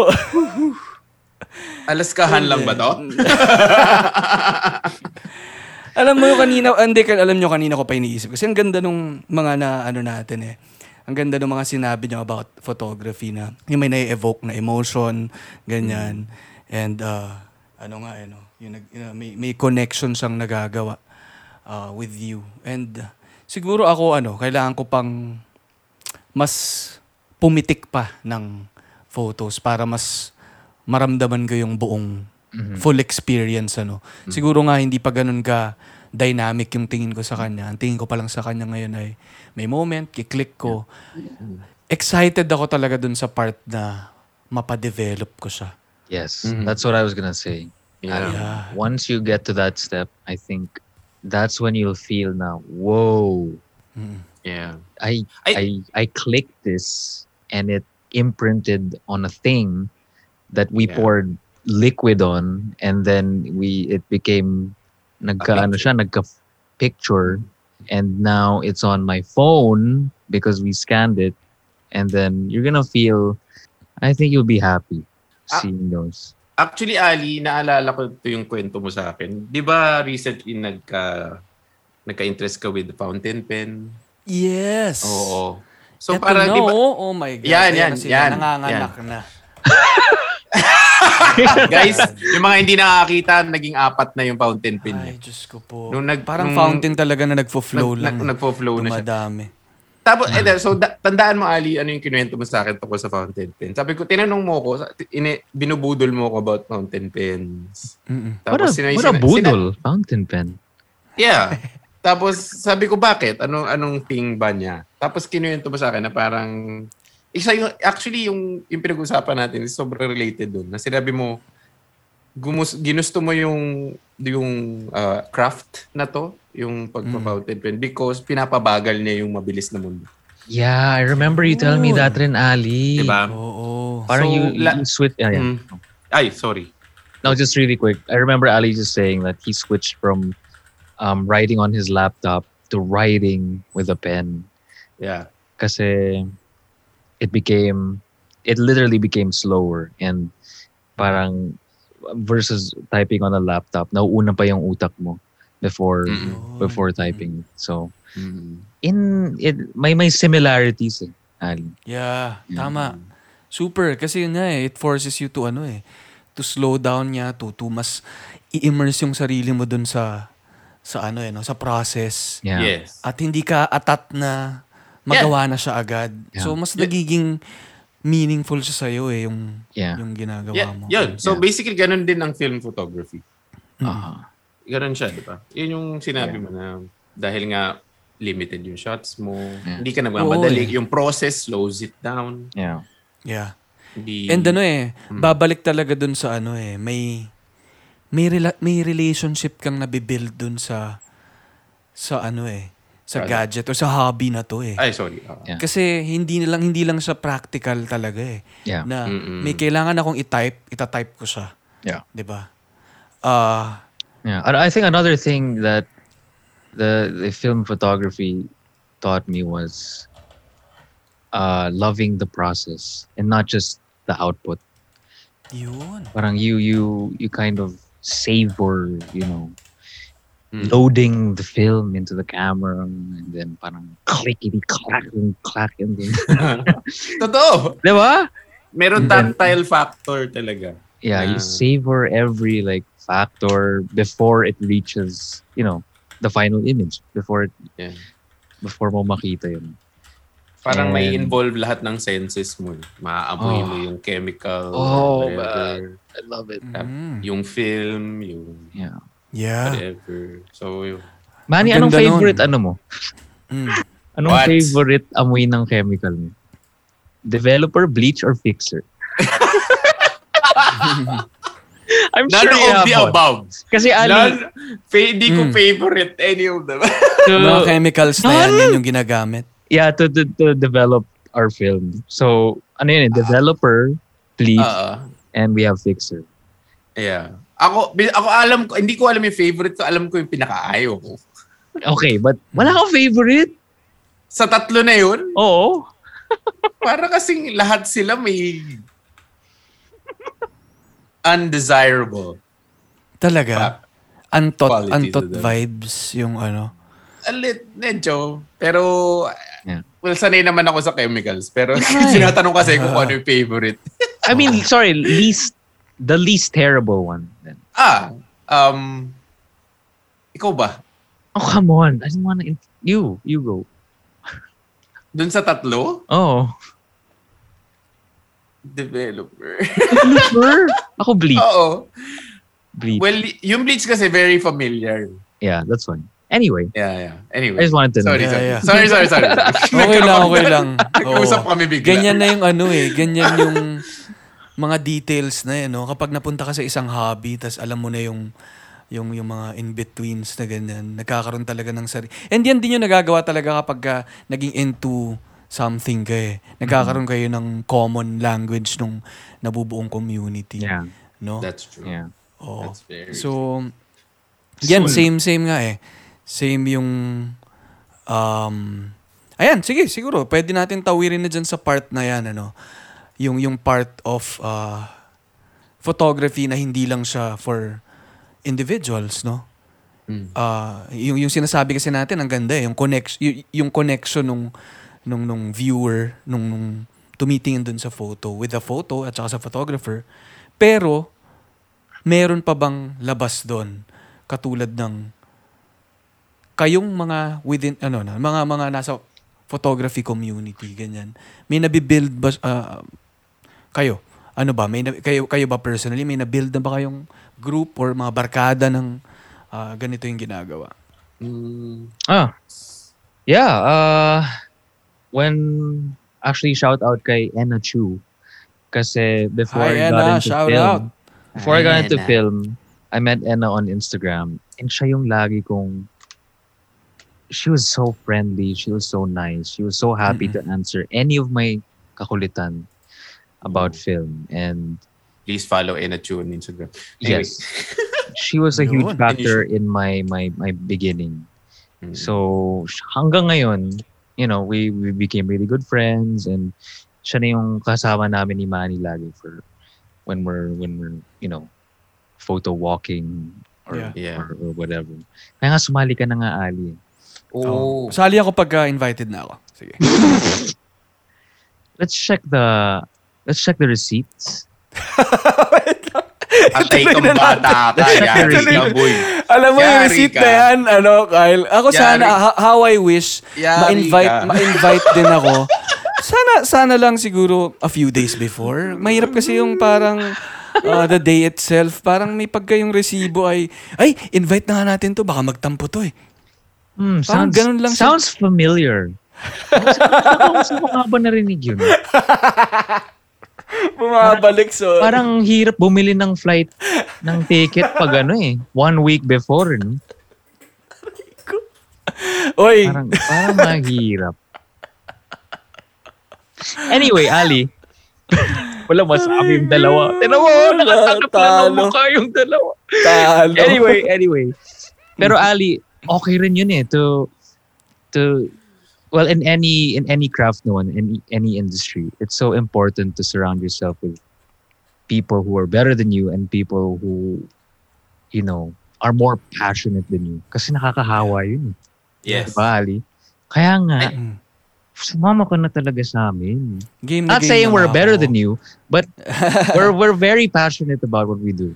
Alaskahan lang ba to? [LAUGHS] alam mo yung kanina, hindi, ka- alam nyo kanina ko pa iniisip. Kasi ang ganda nung mga na, ano natin eh. Ang ganda nung mga sinabi nyo about photography na yung may na-evoke na emotion, ganyan. And, uh, ano nga, ano, yung, know, may, may connection siyang nagagawa uh, with you. And uh, siguro ako, ano, kailangan ko pang mas pumitik pa ng photos para mas maramdaman ko yung buong full experience ano. Siguro nga hindi pa ganun ka dynamic yung tingin ko sa kanya. Ang tingin ko pa lang sa kanya ngayon ay may moment, kiklik ko. Excited ako talaga dun sa part na mapadevelop ko siya. Yes, that's what I was gonna say. Yeah. Yeah. Once you get to that step, I think that's when you'll feel now, whoa, Yeah. I I- I I clicked this and it imprinted on a thing that we Yeah. poured liquid on and then we it became nagka ano siya nagka picture and now it's on my phone because we scanned it and then you're gonna feel I think you'll be happy Ah. seeing those. Actually, Ali, naalala ko ito yung kwento mo sa akin. Di ba recently nagka, nagka-interest ka with the fountain pen? Yes. Oo. So Eto para na, di ba, oh, oh my God. Yan, yan, na sila, yan, Nanganganak na. [LAUGHS] guys, yung mga hindi nakakita, naging apat na yung fountain pen niya. Ay, Diyos ko po. Nung nag- Parang nung- fountain talaga na nagfo-flow Nag- lang. nag- nagfo-flow na siya. Dumadami. Tapos, eh, so, da- tandaan mo, Ali, ano yung kinuwento mo sa akin tungkol sa fountain pen. Sabi ko, tinanong mo ko, sa- ini, binubudol mo ko about fountain pens. Mm-mm. What a, sina- what a sina- budol fountain pen. Yeah. Tapos sabi ko, bakit? Anong, anong thing ba niya? Tapos kinuwento mo sa akin na parang, isa yung, actually yung, yung pinag-usapan natin is sobrang related dun. Na sinabi mo, gumus, ginusto mo yung, yung uh, craft na to, yung pagpa-fountain pen, because pinapabagal niya yung mabilis na mundo. Yeah, I remember you telling me that rin, Ali. Diba? Oo. Parang So, you, la- you switch. Yeah, yeah. Mm. Ay, sorry. No, just really quick. I remember Ali just saying that he switched from um, writing on his laptop to writing with a pen. Yeah. Kasi it became, it literally became slower and parang versus typing on a laptop, nauuna pa yung utak mo before Mm-mm. before typing. So Mm. in it may may similarities eh, Ali. Yeah, tama. Super. Kasi yun nga eh, it forces you to ano eh, to slow down niya, to, to mas i-immerse yung sarili mo dun sa, sa ano eh, no, sa process. Yeah. Yes. At hindi ka atat na magawa na siya agad. Yeah. So, mas nagiging meaningful siya sa'yo eh, yung, Yeah. yung ginagawa Yeah, mo. yun. So Yeah. basically, ganun din ang film photography. Uh, Ganun siya, di ba? Yun yung sinabi mo na dahil nga limited yung shots mo, Yeah. hindi ka nagmamadali. Oo, eh. Yung process slows it down. yeah. Yeah. Hindi, And ano eh, Hmm. babalik talaga dun sa ano eh, may may rela- may relationship kang nabibuild dun sa sa ano eh, sa gadget or sa hobby na to eh. Ay, sorry. Ah. Yeah. Kasi hindi na lang hindi lang siya practical talaga eh. Yeah. Na Mm-mm. may kailangan akong i-type, ita-type ko siya, Yeah. 'di ba? Ah, Yeah, and I think another thing that the the film photography taught me was uh, loving the process and not just the output. yun. Parang you you you kind of savor, you know, Mm. loading the film into the camera and then parang clickety clack [LAUGHS] and clack and then, Totoo! di ba? Meron tactile factor talaga. Yeah, Yeah. you savor every like factor before it reaches, you know, the final image before it Yeah. before mo makita yun. Parang may And- involve lahat ng senses mo. eh. Maaamoy Oh. mo yung chemical, Oh, whatever. I love it. Mm. Yung film, yung Yeah. Yeah. whatever. So, yun. Manny, anong ganda nun. favorite ano mo? Mm. Anong What? favorite amoy ng chemical mo? Developer, bleach, or fixer? [LAUGHS] I'm None sure you of have the above. Kasi Ali, None, fa- di ko Mm. favorite any of them. Mga to, chemicals na yan, yan yung ginagamit. yeah, to, to, to develop our film. So, ano yun eh, developer, bleach, Oo. and we have fixer. yeah. Ako, ako alam ko, hindi ko alam yung favorite ko, alam ko yung pinakaayaw ko. Okay, but wala kang favorite? Sa tatlo na yun, Oo. [LAUGHS] para kasing lahat sila may... undesirable. Talaga. Untot to them. vibes yung ano. A lit, medyo. Pero, Yeah. well, sanay naman ako sa chemicals. Pero [LAUGHS] sinatanong kasi kung ano yung favorite. I mean, [LAUGHS] sorry, least the least terrible one. Then. ah, um, ikaw ba? Oh come on! I don't wanna. In- you, you go. Dun sa tatlo? Oh, Developer. Blooper. [LAUGHS] Ako bleach. Oo. Bleach. Well, yung Bleach kasi very familiar. yeah, that's one. Anyway, Yeah, yeah. I Anyway. just wanted to know. Sorry, Yeah, sorry. yeah. sorry. Sorry, sorry, sorry. [LAUGHS] Okay lang, okay lang. Nag-usap kami bigla. Ganyan na yung ano eh. Ganyan yung [LAUGHS] mga details na eh, no? Kapag napunta ka sa isang hobby, tas alam mo na yung yung yung mga in-betweens na ganyan. Nagkakaroon talaga ng sarili. And yan din yung nagagawa talaga kapag ka naging into something ka eh. Nagkakaroon kayo ng common language nung nabubuong community. Yeah, No? That's true. yeah. Oo. That's very So, yan, Soon. same, same nga eh. Same yung, um, ayan, sige, siguro, pwede natin tawirin na dyan sa part na yan, ano, yung, yung part of uh, photography na hindi lang siya for individuals, no? Mm. Ah, yung, yung sinasabi kasi natin, ang ganda eh, yung, connection, yung, yung connection nung, nung, nung viewer, nung, nung tumitingin dun sa photo, with the photo at saka sa photographer. Pero, meron pa bang labas doon katulad ng kayong mga within ano na mga mga nasa photography community ganyan may nabibuild ba ah, kayo ano ba may na- kayo kayo ba personally may nabuild na ba kayong group or mga barkada ng ah, ganito yung ginagawa Mm. Ah, yeah. Uh, when actually shout out kay Enna Chu, kasi before Hi, I got Enna, into shout film, out. before I Hi, got into Enna. film, I met Enna on Instagram, and siya yung lagi kong. She was so friendly. She was so nice. She was so happy to answer any of my kakulitan about film, and Please follow Enachu on Instagram. yes, she was a huge factor in my my my beginning. Mm. So hanggang ngayon, you know, we we became really good friends and siya na yung kasama namin ni Manny lagi for when we're when we're, you know, photo walking or Yeah. Yeah. or, or whatever. Kaya nga sumali ka na nga Ali. Oh. sali ako pag ah, invited na ako sige [LAUGHS] Let's check the let's check the receipts. [LAUGHS] Patay kang bata ka. Yari boy. alam mo yung receipt ka. na yan ano Kyle ako Yari. sana how I wish Yari ma-invite ka. ma-invite din ako [LAUGHS] sana sana lang siguro a few days before mahirap kasi yung parang uh, the day itself parang may pagka yung resibo ay ay invite na nga natin to baka magtampo to eh Hmm, Parang sounds, ganun lang siya. sounds familiar. Saan saan ko nga ba narinig yun? [LAUGHS] [LAUGHS] bumabalik so Parang hirap bumili ng flight ng ticket pag ano eh. One week before. No? [LAUGHS] oy Parang, parang mahirap. Anyway, Ali. [LAUGHS] Wala masabi yung dalawa. Dalawa! Nakatakap na ng mukha yung dalawa. talo Anyway, anyway. Pero Ali, okay rin yun eh to to well in any in any craft no one in any, any industry it's so important to surround yourself with people who are better than you and people who you know are more passionate than you kasi nakakahawa yun eh. Yes. Diba, Ali? Kaya nga Mm. sumama ka na talaga sa amin game na not game saying we're better ako. than you but [LAUGHS] we're we're very passionate about what we do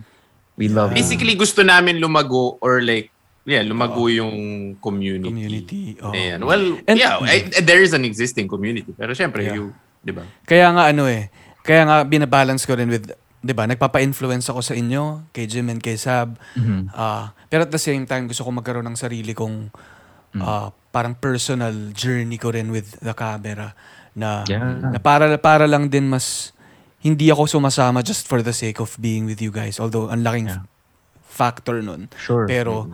we love it. Basically, gusto namin lumago or like, yeah, lumago yung community. community oh. Ayan. Well, And- yeah, I- there is an existing community. Pero syempre, Yeah. you, di ba? Kaya nga ano eh, kaya nga binabalance ko rin with, 'di ba? Nagpapa-influence ako sa inyo, kay Jim and kay Sab. Mhm. Ah, pero at the same time gusto ko magkaroon ng sarili kong ah, parang personal journey ko rin with the camera na Yeah. na para para lang din mas hindi ako sumasama just for the sake of being with you guys. Although ang laking Yeah. factor nun. Sure. Pero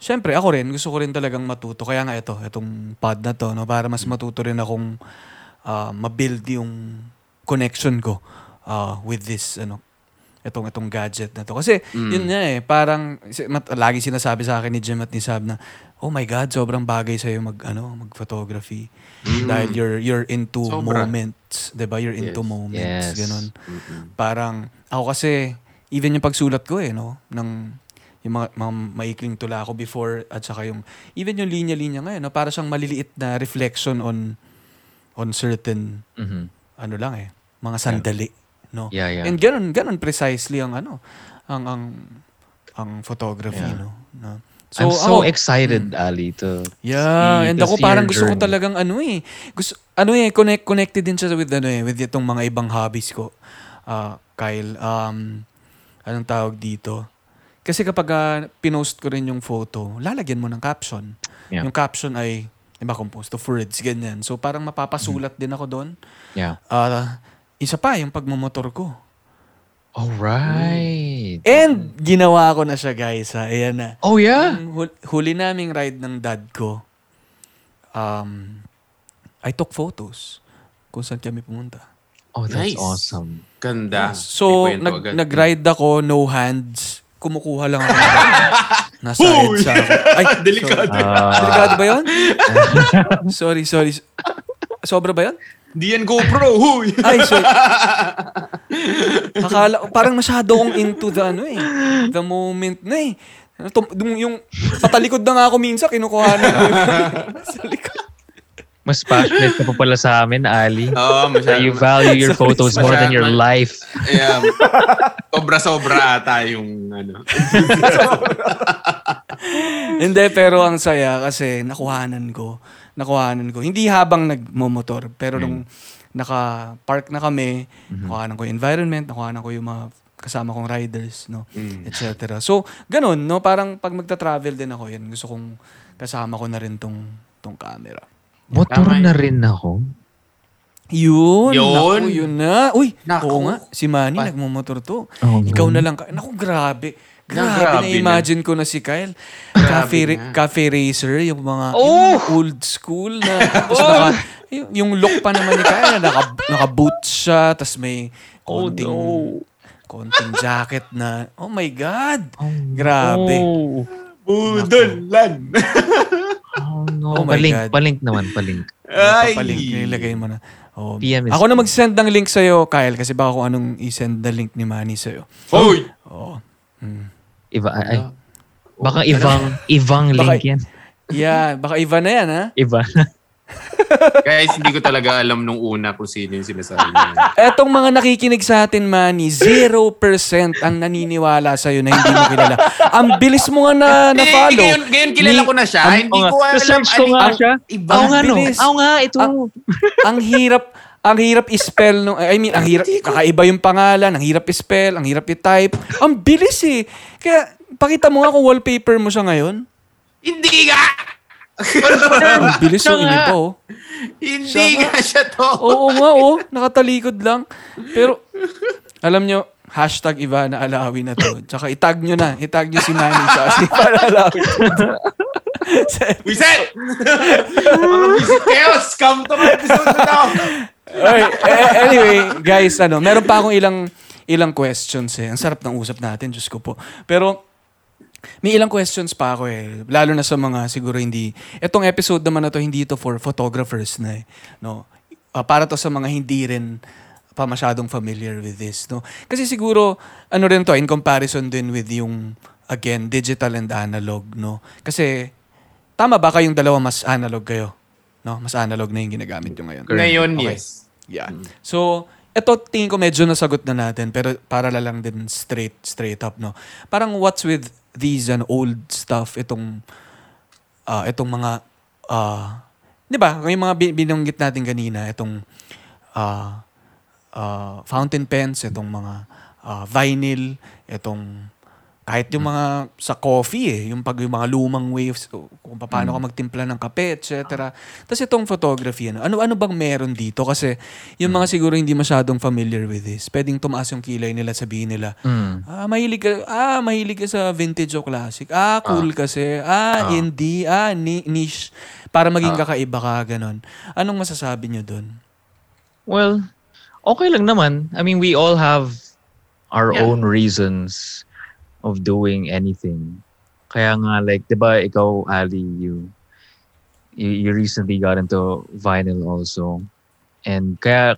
syempre ako rin gusto ko rin talagang matuto. Kaya nga ito, itong pod na to no para mas matuto rin akong ah, ma-build yung connection ko ah, with this ano itong itong gadget na to. Kasi yun nga eh, parang mat, lagi sinasabi sa akin ni Jim at ni Sab na oh my god, sobrang bagay sa mag ano, mag-photography. Dahil you're you're into Sobra. moments, 'di ba? You're into Yes. moments, Yes. ganun. Parang ako kasi even yung pagsulat ko eh, no? Ng, yung mga, mga maikling tula ko before at saka yung, even yung linya-linya ngayon, no? Para siyang maliliit na reflection on, on certain, Mhm. ano lang eh, mga sandali, no? Yeah, yeah. And ganun, ganun precisely ang ano, ang, ang, ang photography, Yeah. no? no? I'm so ako- excited, Ali, to Yeah, see- and ako parang gusto ko journey. talagang ano eh. Gusto ano eh connect connected din siya with ano eh with itong mga ibang hobbies ko. Ah, Kyle, um anong tawag dito? Kasi kapag ah, pinost ko rin yung photo, lalagyan mo ng caption. Yeah. Yung caption ay iba composed of words ganyan. So parang mapapasulat din ako doon. Yeah. Ah, isa pa yung pagmumotor ko. All right. And ginawa ko na siya guys ha. Ayan na. Oh, yeah? Yung hul- huli naming ride ng dad ko, um, I took photos kung saan kami pumunta. Oh, that's Nice. awesome. Ganda. So, nag, nag-ride ako, no hands. Kumukuha lang ako. [LAUGHS] Nasa EDSA ako. Ay, [LAUGHS] Delikado. Ah, Delikado ba yun? [LAUGHS] sorry, sorry. Sobra ba yun? Di yan GoPro. Huy! Ay, sorry. Akala, parang masyado akong into the ano eh. The moment na eh. Ano Yung, patalikod na nga ako minsan, kinukuha na sa likod. Mas passionate ka pa pala sa amin, Ali. [LAUGHS] Oo, That masyado. you value your [LAUGHS] Sorry, photos more than your life. Yeah. Sobra-sobra ata yung ano. [LAUGHS] Hindi, pero ang saya kasi nakuhanan ko. Nakuhanan ko. Hindi habang nagmomotor, pero nung naka-park na kami, nakuhanan ko yung environment, nakuhanan ko yung mga kasama kong riders, no, etc. So, ganun, no, parang pag magta-travel din ako, yan, gusto kong kasama ko na rin tong, tong camera. Motor Tama na rin ako. Yun, Yun. naku, yun na. Uy, Naku. oo nga, si Manny Pa- nagmumotor to. Oh, Ikaw no. na lang. ka- Naku, grabe. Na, Grabe, grabe na-imagine ko na si Kyle. Grabe Cafe, ra- na. cafe racer, yung mga Oh! yung old school na. [LAUGHS] Tapos naka, yung, yung look pa naman ni Kyle, naka, naka-boots siya, tapos may konting, konting jacket na, oh my God. Grabe. Oh, Budolan. oh [LAUGHS] no. Oh palink, God. palink naman, palink. Ay. Papalink, nilagay mo na. Oh. PM is- Ako na mag-send ng link sa'yo, Kyle, kasi baka kung anong i-send na link ni Manny sa'yo. Hoy! Oo. Iba, ay, ay. Baka ibang, [LAUGHS] ibang Baka- link yan. Yeah, baka iba na yan, ha? Iba. [LAUGHS] [LAUGHS] Guys, hindi ko talaga alam nung una kung sino yung sinasabi niya. Etong mga nakikinig sa atin, Manny, 0% ang naniniwala sa'yo na hindi mo kilala. Ang bilis mo nga na na-follow. Eh, ngayon, ngayon kilala Ni- ko na siya. ang- hindi ko alam. Research ko alin- nga ang- siya. Iba. Oo nga, no. bilis. Oo nga, ito. Ang, ang hirap, ang hirap i-spell nung, I mean, ang hirap, kakaiba yung pangalan, ang hirap i-spell, ang hirap i-type. Ang bilis eh. Kaya, pakita mo nga kung wallpaper mo siya ngayon. Hindi nga! Ang bilis nga. iba oh. Hindi nga siya to. Oo nga oh, nakatalikod lang. Pero, alam nyo, hashtag Ivana Alawi na to. Tsaka itag nyo na. Itag nyo si Manny sa si Ivana Alawi. [LAUGHS] Wiset! Mga visit kayo! Scam to mga episode na to! Okay, eh, anyway, guys, ano, meron pa akong ilang ilang questions eh. Ang sarap ng usap natin, Diyos ko po. Pero, may ilang questions pa ako eh. Lalo na sa mga siguro hindi... Etong episode naman na to, hindi ito for photographers na eh. No? Ah, para to sa mga hindi rin pa masyadong familiar with this. No? Kasi siguro, ano rin to, in comparison din with yung, again, digital and analog. No? Kasi, tama ba kayong dalawa mas analog kayo? No? Mas analog na yung ginagamit nyo ngayon. Ngayon, Okay. yes. Yeah. So, ito tingin ko medyo nasagot na natin pero para la lang din straight straight up no. Parang what's with these ano, old stuff itong ah itong mga ah 'di ba? Yung mga bi- binanggit natin kanina itong ah ah, fountain pens, itong mga ah, vinyl, itong kahit yung mga sa coffee eh, yung pag yung mga lumang waves, kung paano ka magtimpla ng kape, etc. Tapos itong photography, ano, ano, ano bang meron dito? Kasi yung mga siguro hindi masyadong familiar with this, pwedeng tumaas yung kilay nila, sabihin nila, Mm. ah, mahilig ka, ah, mahilig ka sa vintage o classic. Ah, cool kasi. Ah, indie. Ah, ni- niche. Para maging kakaiba ka, ganon. Anong masasabi nyo dun? Well, okay lang naman. I mean, we all have our Yeah. own reasons of doing anything. Kaya nga, like, di ba, ikaw, Ali, you, you, you recently got into vinyl also. And kaya,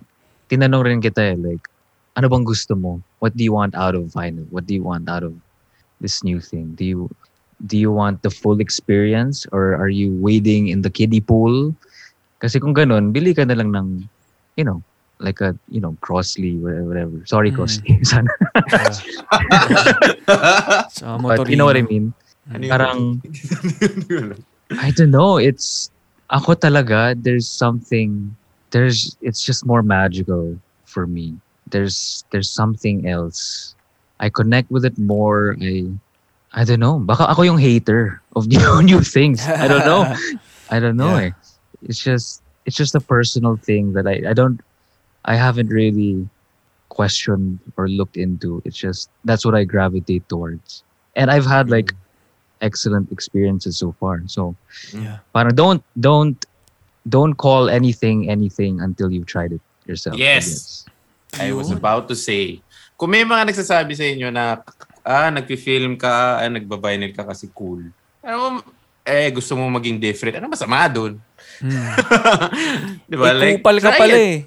tinanong rin kita eh, like, ano bang gusto mo? What do you want out of vinyl? What do you want out of this new thing? Do you do you want the full experience or are you wading in the kiddie pool? Kasi kung ganun, bili ka na lang ng, you know, like a, you know, Crossley, whatever. whatever. Sorry, Mm. Crossley. Sana. [LAUGHS] Sa [LAUGHS] But you know what I mean? Ano Parang, [LAUGHS] I don't know. It's ako talaga. There's something. There's. It's just more magical for me. There's. There's something else. I connect with it more. I. I don't know. Baka ako yung hater of new new things. I don't know. I don't know. Yeah. eh. It's just. It's just a personal thing that I. I don't. I haven't really questioned or looked into. It's just that's what I gravitate towards. And I've had like excellent experiences so far. So Yeah. parang don't don't don't call anything anything until you've tried it yourself. I Yes. guess. I was about to say, kung may mga nagsasabi sa inyo na, ah, nagpi-film ka, ah, nagbabinyl ka kasi cool. Ano, eh, gusto mo maging different. Ano masama doon? Hmm. Di ba? Eh, kupal ka pala it. eh.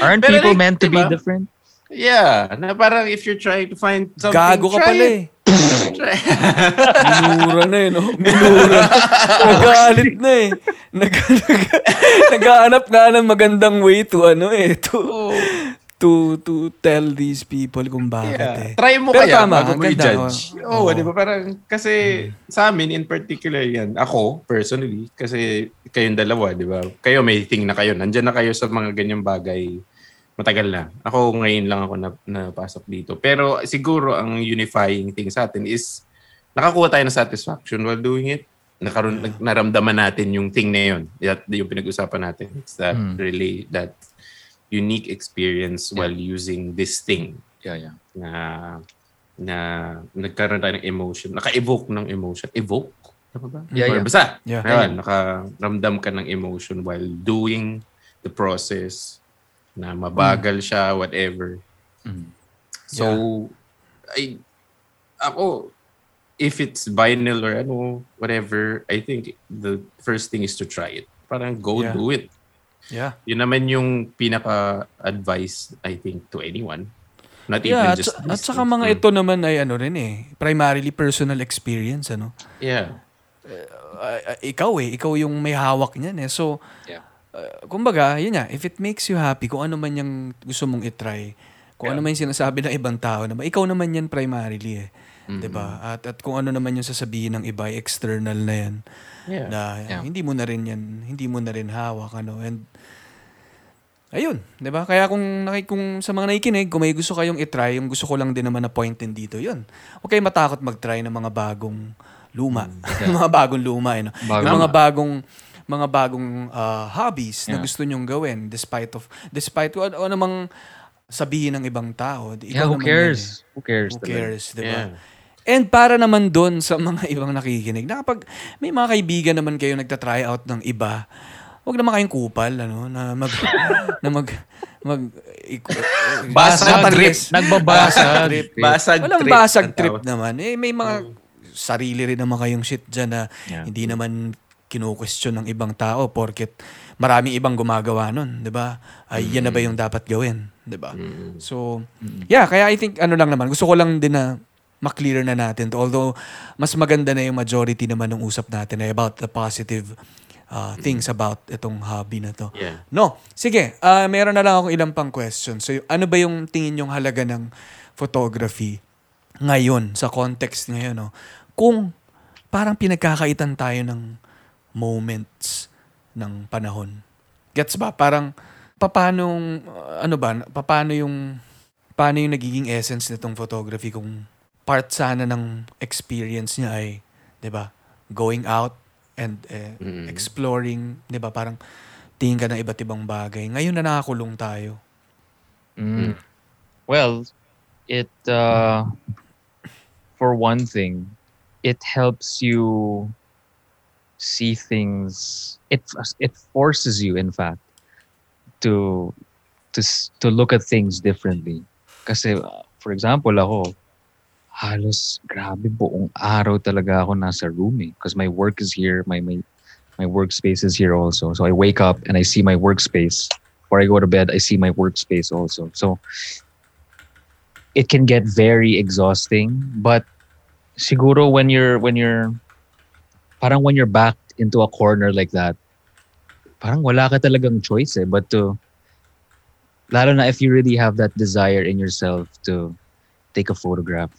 Aren't Pero people like, meant to be diba? different? yeah. Na parang if you're trying to find something, Gago ka pala it. eh. Minura na eh, no? [LAUGHS] Minura. Nagalit na eh. Nag, [LAUGHS] nag, naghahanap nga ng magandang way to ano eh, to, to, to tell these people kung bakit Yeah. eh. Try mo Pero kaya tama, bago mo i-judge. oh. Oo, di ba? Parang, kasi sa amin in particular yan, ako personally, kasi kayong dalawa, di ba? Kayo may thing na kayo. Nandyan na kayo sa mga ganyang bagay matagal na. Ako ngayon lang ako na, napasok dito. Pero siguro ang unifying thing sa atin is nakakuha tayo ng satisfaction while doing it. Nakaroon, nag- naramdaman natin yung thing na yun. That, yung pinag-usapan natin. It's that Hmm. really, that unique experience while using this thing Yeah, yeah. na na nagkaroon tayo ng emotion, naka-evoke ng emotion. Evoke? Tama ba? Yeah, Or yeah. Basta, Yeah. ayun, nakaramdam ka ng emotion while doing the process na mabagal siya, whatever. Mm. So, I, ako, if it's vinyl or ano, whatever, I think the first thing is to try it. Parang go Yeah. do it. Yeah. Yun naman yung pinaka-advice, I think, to anyone. Not Yeah, even at, just at this saka thing. mga Mm. ito naman ay ano rin eh, primarily personal experience ano. Yeah. Uh, uh, ikaw eh, ikaw yung may hawak niyan eh. So, Yeah. uh, kumbaga, yun nga, if it makes you happy, kung ano man yung gusto mong itry, kung ano man yung sinasabi ng ibang tao naman, ikaw naman yan primarily eh. 'Di ba? At, at kung ano naman yung sasabihin ng iba, external na yan. Yeah. Na Yeah. hindi mo na rin yan, hindi mo na rin hawak ano. And ayun, 'di ba? Kaya kung kung sa mga nakikinig, kung may gusto kayong i-try, yung gusto ko lang din naman na point din dito, 'yun. Huwag kayong matakot mag-try ng mga bagong luma. [LAUGHS] mga bagong luma, eh, no? Bagong- Yung mga bagong mga bagong ah, hobbies na Yeah. gusto nyong gawin despite of despite kung ano, ano namang sabihin ng ibang tao. Ikaw Yeah, who cares? yan eh. Who cares? Who cares, 'di ba? Yeah. And para naman doon sa mga [LAUGHS] ibang nakikinig, na kapag may mga kaibigan naman kayo nagta-try out ng iba, wag naman kayong kupal, ano, na mag, [LAUGHS] na mag, mag, [LAUGHS] Basag trip. Nagbabasag. trip. Basag Walang trip. basag trip naman. Eh, may mga sarili rin naman kayong shit dyan na Yeah. hindi naman kinu-question ng ibang tao porket maraming ibang gumagawa nun, 'di ba? Ay yan na ba yung dapat gawin, 'di ba? So, yeah, kaya I think ano lang naman, gusto ko lang din na maklear na natin. Although mas maganda na yung majority naman ng usap natin ay about the positive uh, things about itong hobby na to. Yeah. No. Sige, ah, meron na lang akong ilang pang questions. So, ano ba yung tingin yung halaga ng photography ngayon, sa context ngayon, no? Kung parang pinagkakaitan tayo ng moments ng panahon. Gets ba? Parang, paano, ano ba, paano yung, paano yung nagiging essence nitong photography kung part sana ng experience niya ay, 'di ba? Going out and eh, Mm. exploring, 'di ba? Parang tingin ka ng iba't ibang bagay. Ngayon na nakakulong tayo. Mm. Well, it uh, for one thing, it helps you see things. It it forces you, in fact, to to to look at things differently. Kasi, uh, for example, ako, halos grabe buong araw talaga ako nasa room eh. Because my work is here, my my my workspace is here also. So I wake up and I see my workspace before I go to bed, I see my workspace also. So it can get very exhausting. But siguro when you're when you're parang when you're backed into a corner like that, parang wala ka talagang choice eh, but to lalo na if you really have that desire in yourself to take a photograph,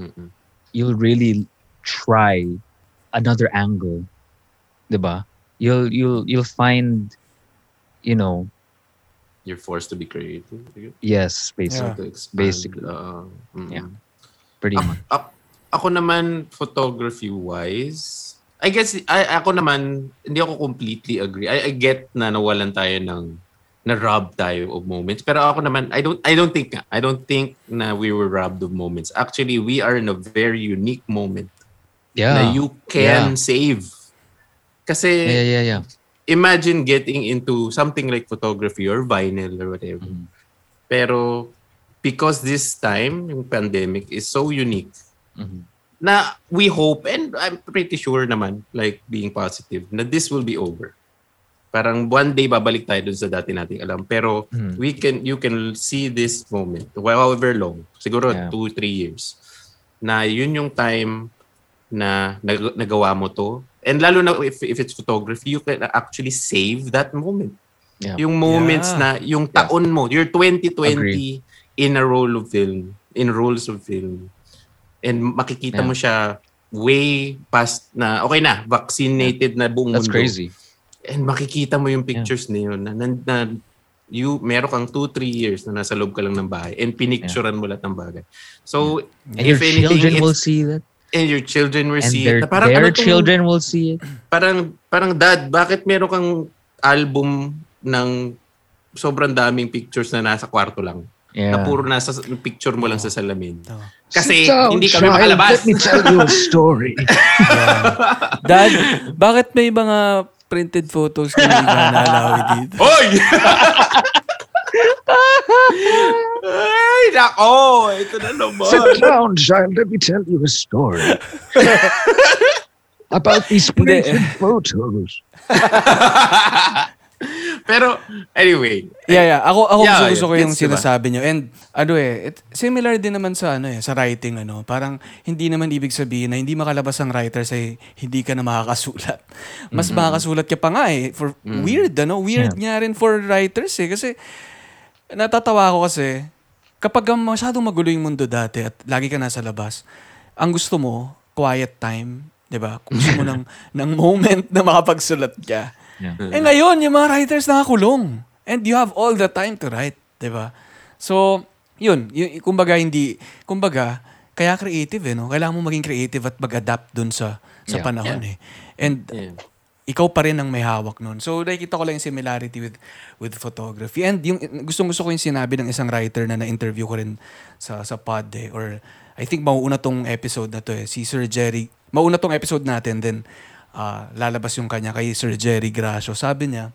Mm-mm. you'll really try another angle, 'di ba? You'll you'll you'll find you know, You're forced to be creative. yes, basically, Yeah. Basically. uh, mm. Yeah. pretty Ako, much. ako, ako naman, photography-wise, I guess, I, ako naman, hindi ako completely agree. I, I get na nawalan tayo ng, na-rob tayo of moments. Pero ako naman, I don't, I don't think, I don't think na we were robbed of moments. Actually, we are in a very unique moment na Yeah. you can Yeah. save. Kasi, yeah, yeah, yeah. imagine getting into something like photography or vinyl or whatever. Mhm. Pero, because this time, yung pandemic is so unique, Mhm. na we hope and I'm pretty sure naman like being positive na this will be over. Parang one day babalik tayo dun sa dati nating alam pero Mhm. we can you can see this moment however long siguro Yeah. two three years na yun yung time na nag- nagawa mo to and lalo na if, if it's photography you can actually save that moment Yeah. yung moments Yeah. na yung taon mo your 2020 Agree. in a roll of film in rolls of film and makikita Yeah. mo siya way past na okay na vaccinated na buong That's mundo crazy. And makikita mo yung pictures na yun na, na, na you meron kang 2 3 years na nasa loob ka lang ng bahay and pinicturean mo lahat ng bagay so And your if anything children will see that. and your children will And see their, it na parang their ano tong- children will see it. parang parang dad bakit meron kang album ng sobrang daming pictures na nasa kwarto lang Yeah. na puro nasa picture mo lang sa salamin Oh. kasi hindi kami makalabas tell you a story. [LAUGHS] Dad, bakit may mga printed photos na hindi ka dito? [LAUGHS] Hoy! Ay, nako! Ito na naman. down, child. Let me tell you a story. [LAUGHS] About these printed photos. [LAUGHS] Pero, anyway. Yeah, yeah. Ako, ako Yeah, gusto, yeah. gusto ko yung Gets, diba? sinasabi nyo. And ano eh, it, similar din naman sa ano eh, sa writing ano. Parang hindi naman ibig sabihin na hindi makalabas ang writer sa hindi ka na makakasulat. Mas makakasulat ka pa nga eh. For weird ano, weird nga rin for writers eh kasi natatawa ako kasi kapag masyadong magulo yung mundo dati at lagi ka nasa labas, ang gusto mo, quiet time, 'di ba? Gusto mo [LAUGHS] ng ng moment na makapagsulat ka. Yeah. Eh ngayon, yung mga writers nakakulong. And you have all the time to write, 'di ba? So, yun, y- kumbaga hindi, kumbaga, kaya creative eh, no? Kailangan mo maging creative at mag-adapt dun sa sa Yeah. panahon eh. And Yeah. ikaw pa rin ang may hawak nun. So, nakikita ko lang yung similarity with with photography. And yung gustong-gusto ko yung sinabi ng isang writer na na-interview ko rin sa sa pod eh, or I think mauuna tong episode na to eh, si Sir Jerry. Mauna tong episode natin, then ah, lalabas yung kanya kay Sir Jerry Gracio. Sabi niya,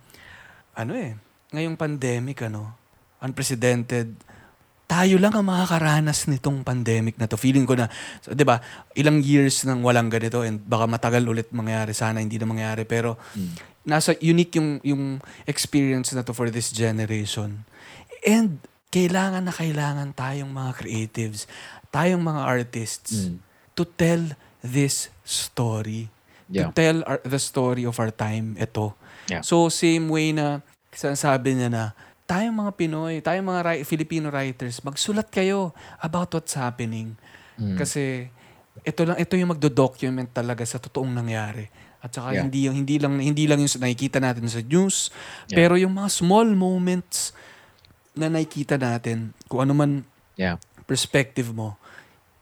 ano eh, ngayong pandemic, ano, unprecedented, tayo lang ang makakaranas nitong pandemic na to. Feeling ko na, so, 'di ba, ilang years nang walang ganito and baka matagal ulit mangyari, sana hindi na mangyari, pero nasa unique yung yung experience na to for this generation. And kailangan na kailangan tayong mga creatives, tayong mga artists Mm. to tell this story. Yeah. To tell our, the story of our time, ito. Yeah. So, same way na sinasabi niya na, tayong mga Pinoy, tayong mga ri- Filipino writers, magsulat kayo about what's happening. Mm. Kasi ito lang ito yung magdo-document talaga sa totoong nangyari. At saka Yeah. hindi yung hindi lang hindi lang yung nakikita natin sa news, Yeah. pero yung mga small moments na nakikita natin, kung ano man Yeah. perspective mo,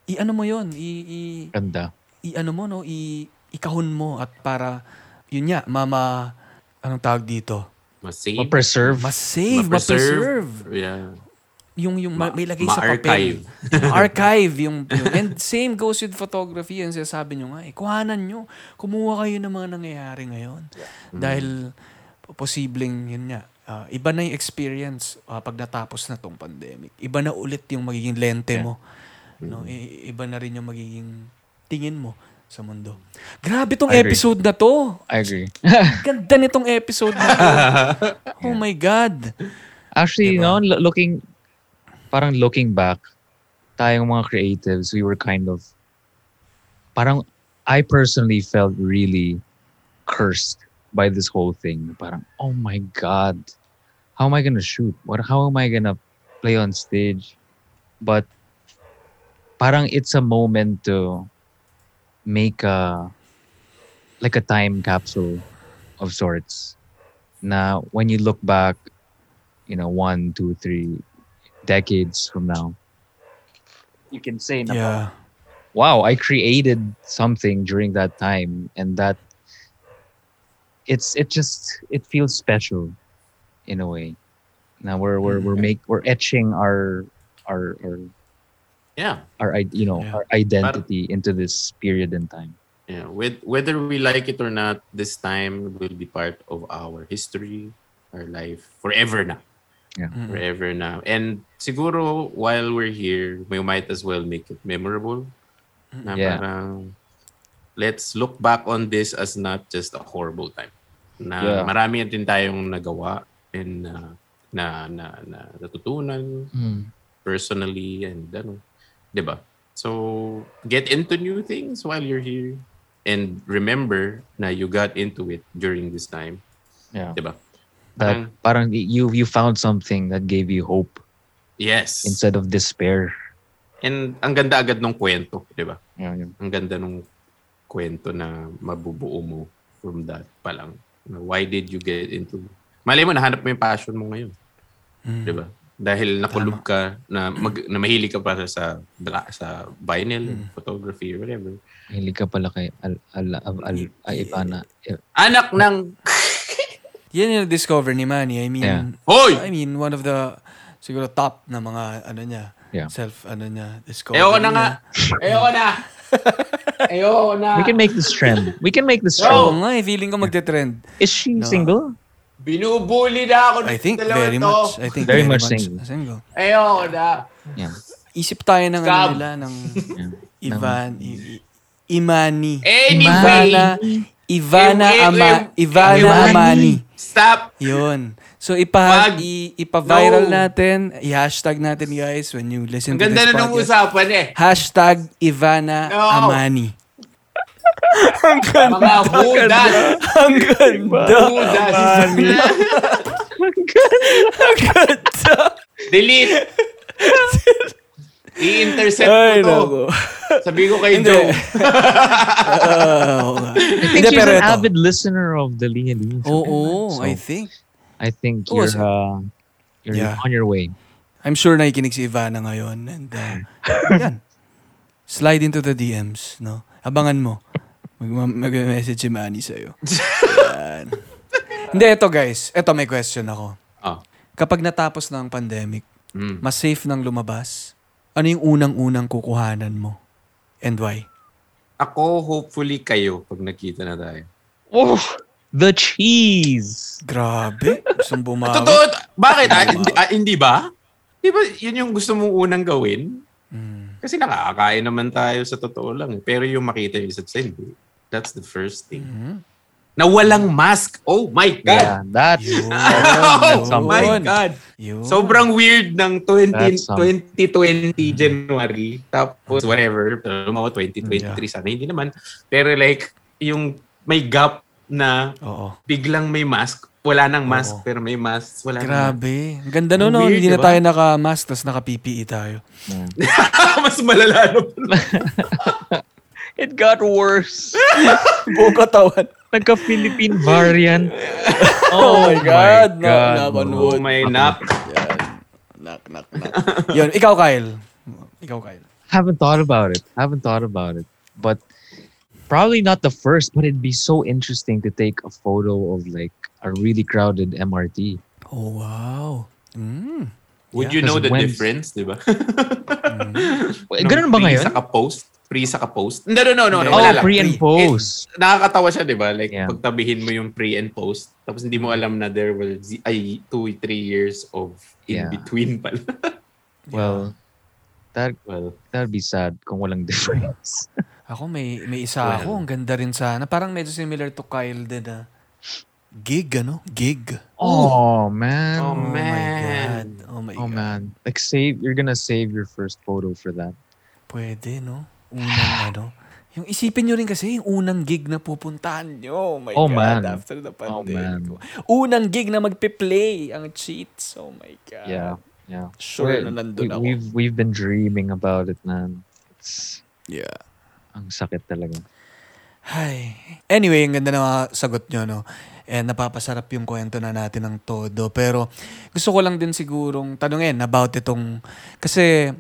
i-ano mo 'yon, i, i, Ganda. i-ano mo no, i ikahon mo at para yun nga, mama anong tawag dito? Mas-save. Ma-preserve. Mas save, ma-preserve. Yeah. Yung yung Ma- ma- may lagay sa ma-archive. papel. [LAUGHS] archive yung, yung and same goes with photography and sinasabi nyo nga eh kuhanan nyo kumuha kayo ng mga nangyayari ngayon dahil posibleng yun nga ah, iba na yung experience ah, pag natapos na tong pandemic iba na ulit yung magiging lente mo no I- iba na rin yung magiging tingin mo sa mundo. Grabe tong episode na to. I agree. [LAUGHS] Ganda nitong episode na to. [LAUGHS] Oh my God. Actually, Diba? no, lo- looking, parang looking back, tayong mga creatives, we were kind of, parang, I personally felt really cursed by this whole thing. Parang, oh my God, how am I gonna shoot? What? How am I gonna play on stage? But, parang it's a moment to make a, like a time capsule of sorts. Now, when you look back, you know, one, two, three decades from now, you can say, Yeah. wow, I created something during that time, and that it's it just it feels special in a way. Now we're we're we're mm-hmm. make we're etching our our our Yeah. our i- you know Yeah. our identity into this period in time. Yeah. With, whether we like it or not, this time will be part of our history, our life, forever na. Mm. Forever na. And siguro, while we're here, we might as well make it memorable. Na Yeah. parang, let's look back on this as not just a horrible time. Na Yeah. marami din tayong nagawa and uh, na, na, na natutunan personally and ano, 'di ba? So get into new things while you're here and remember na you got into it during this time, Yeah. 'di ba? That parang you you found something that gave you hope Yes. instead of despair. And ang ganda agad ng kwento, 'di ba? Yeah, yeah. Ang ganda ng kwento na mabubuo mo from that pa lang. Why did you get into Malay mo nahanap mo yung passion mo ngayon, Mm. 'di ba? Dahil nakulog ka na mag, na mahilig ka para sa sa vinyl, Mm. photography, whatever. Mahilig ka pala kay Al, Al, Al, Al, ay, Ivana. Anak ng [LAUGHS] Yan yung discover ni Manny. I mean, Yeah. Hoy! I mean, one of the siguro top na mga ano niya, Yeah. self ano niya, discover. Ayoko na nga. Ayoko na. [LAUGHS] Ayoko na. We can make this trend. We can make this Oo trend. nga, eh, feeling ko magte-trend. Is she No. single? Binubuli na ako I ng think very to. much. I think Very much single. single. Ayoko na. Yeah. Isip tayo ng ano nila, ng yeah. Ivan, I- Imani. Anyway. Ivana, Ivana, Ama, Ivana Imani. Amani. Stop. Yun. So, ipa, Wag. i, ipa-viral No. natin, i-hashtag natin guys when you listen Ang to ganda this na ng podcast. usapan eh. Hashtag Ivana No. Amani. Mga hudas. Ang ganda. Hudas. Delete. I-intercept Ay, ko to. Sabi ko kay. Joe. Nga. I think she's an ito. avid listener of the Linya Linya. Show. Oo, So, I think. I think you're, uh, you're Yeah. on your way. I'm sure nakikinig si Ivana ngayon. And, uh, [LAUGHS] yan. Slide into the DMs, no? Abangan mo. Mag- mag-message si Manny sa'yo. [LAUGHS] Yan. Hindi, ito guys. Ito, may question ako. Oh. Kapag natapos na ang pandemic, Mm. mas safe nang lumabas, ano yung unang-unang kukuhanan mo? And why? Ako, hopefully kayo pag nakita na tayo. Oh, the cheese. Grabe. Gustong bumawi. [LAUGHS] Totoo. Bakit? Ah, hindi, ah, hindi ba? Di ba yun yung gusto mong unang gawin? Mm. Kasi nakakakain naman tayo sa totoo lang. eh. Pero yung makita yung isa't isa, hindi. That's the first thing. Mhm. Na walang mask. Oh my God! Yeah, that's Yun. [LAUGHS] Oh something. my God! Yun. Sobrang weird ng 20, That's something. 2020 January. Tapos whatever. Pero mga 2023 sana. Hindi naman. Pero like, yung may gap na Oo. biglang may mask. Wala nang mask, Oo. pero may mask. Wala nang Grabe. Ang ganda nun, no? Weird, Hindi na diba? tayo naka-mask, tapos naka-PPE tayo. [LAUGHS] Mas malala na. [LAUGHS] It got worse. [LAUGHS] Buong katawan. Nagka-Philippine [LAUGHS] variant. Oh, my God. Na, God, knock on bro. Oh wood. my knock. Knock, knock, knock. Yun, ikaw, Kyle. Ikaw, Kyle. Haven't thought about it. Haven't thought about it. But probably not the first, but it'd be so interesting to take a photo of like a really crowded MRT. Oh, wow. Mm. Would Yeah. you know Because the when- difference, di ba? Wait, ganun ba Pre ngayon? sa ka-post? Pre sa ka-post? No, no, no, no. no wala Oh, lang. pre and post. Nakakatawa siya, di ba? Like, Yeah. pagtabihin mo yung pre and post, tapos hindi mo alam na there will, z- ay, two, three years of Yeah. in-between pala. [LAUGHS] Well, that well, that'd be sad kung walang [LAUGHS] difference. Ako may may isa Well. ako, ang ganda rin sana. Parang medyo similar to Kyle din na gig ano? Gig. Oh, man. Oh, my man. God. Oh my Oh God. man. Like save you're gonna save your first photo for that. Pwede, no? Unang [SIGHS] ano. Yung isipin nyo rin kasi, yung unang gig na pupuntahan nyo. Oh my Oh, God, man. after the Oh, pandemic. man. Unang gig na magpe-play ang cheats. Oh my God. Yeah. Yeah. Sure We're- na nandun we, ako. We've we've been dreaming about it, man. It's Yeah. ang sakit talaga. Ay. Anyway, ang ganda ng mga sagot nyo, no? And napapasarap yung kwento na natin ng todo. Pero gusto ko lang din sigurong tanungin about itong... Kasi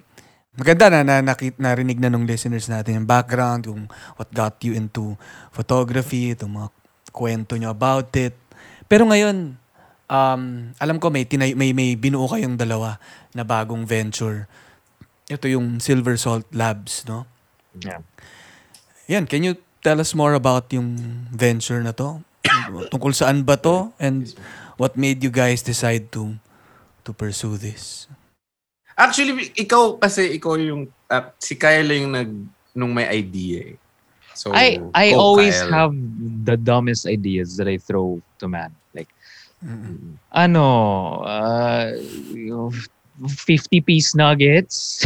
maganda na, na nakit, narinig na nung listeners natin yung background, yung what got you into photography, itong mga kwento nyo about it. Pero ngayon, um, alam ko may, tinay, may, may binuo kayong dalawa na bagong venture. Ito yung Silver Salt Labs, no? Yeah. Yan, can you tell us more about yung venture na to? [COUGHS] Tungkol saan ba to? And what made you guys decide to to pursue this? Actually, ikaw kasi, ikaw yung, ah, si Kyle yung nag, nung may idea eh. So, I I always Kyle. have the dumbest ideas that I throw to man. Like Mm-mm. ano, uh, 50 piece nuggets. [LAUGHS]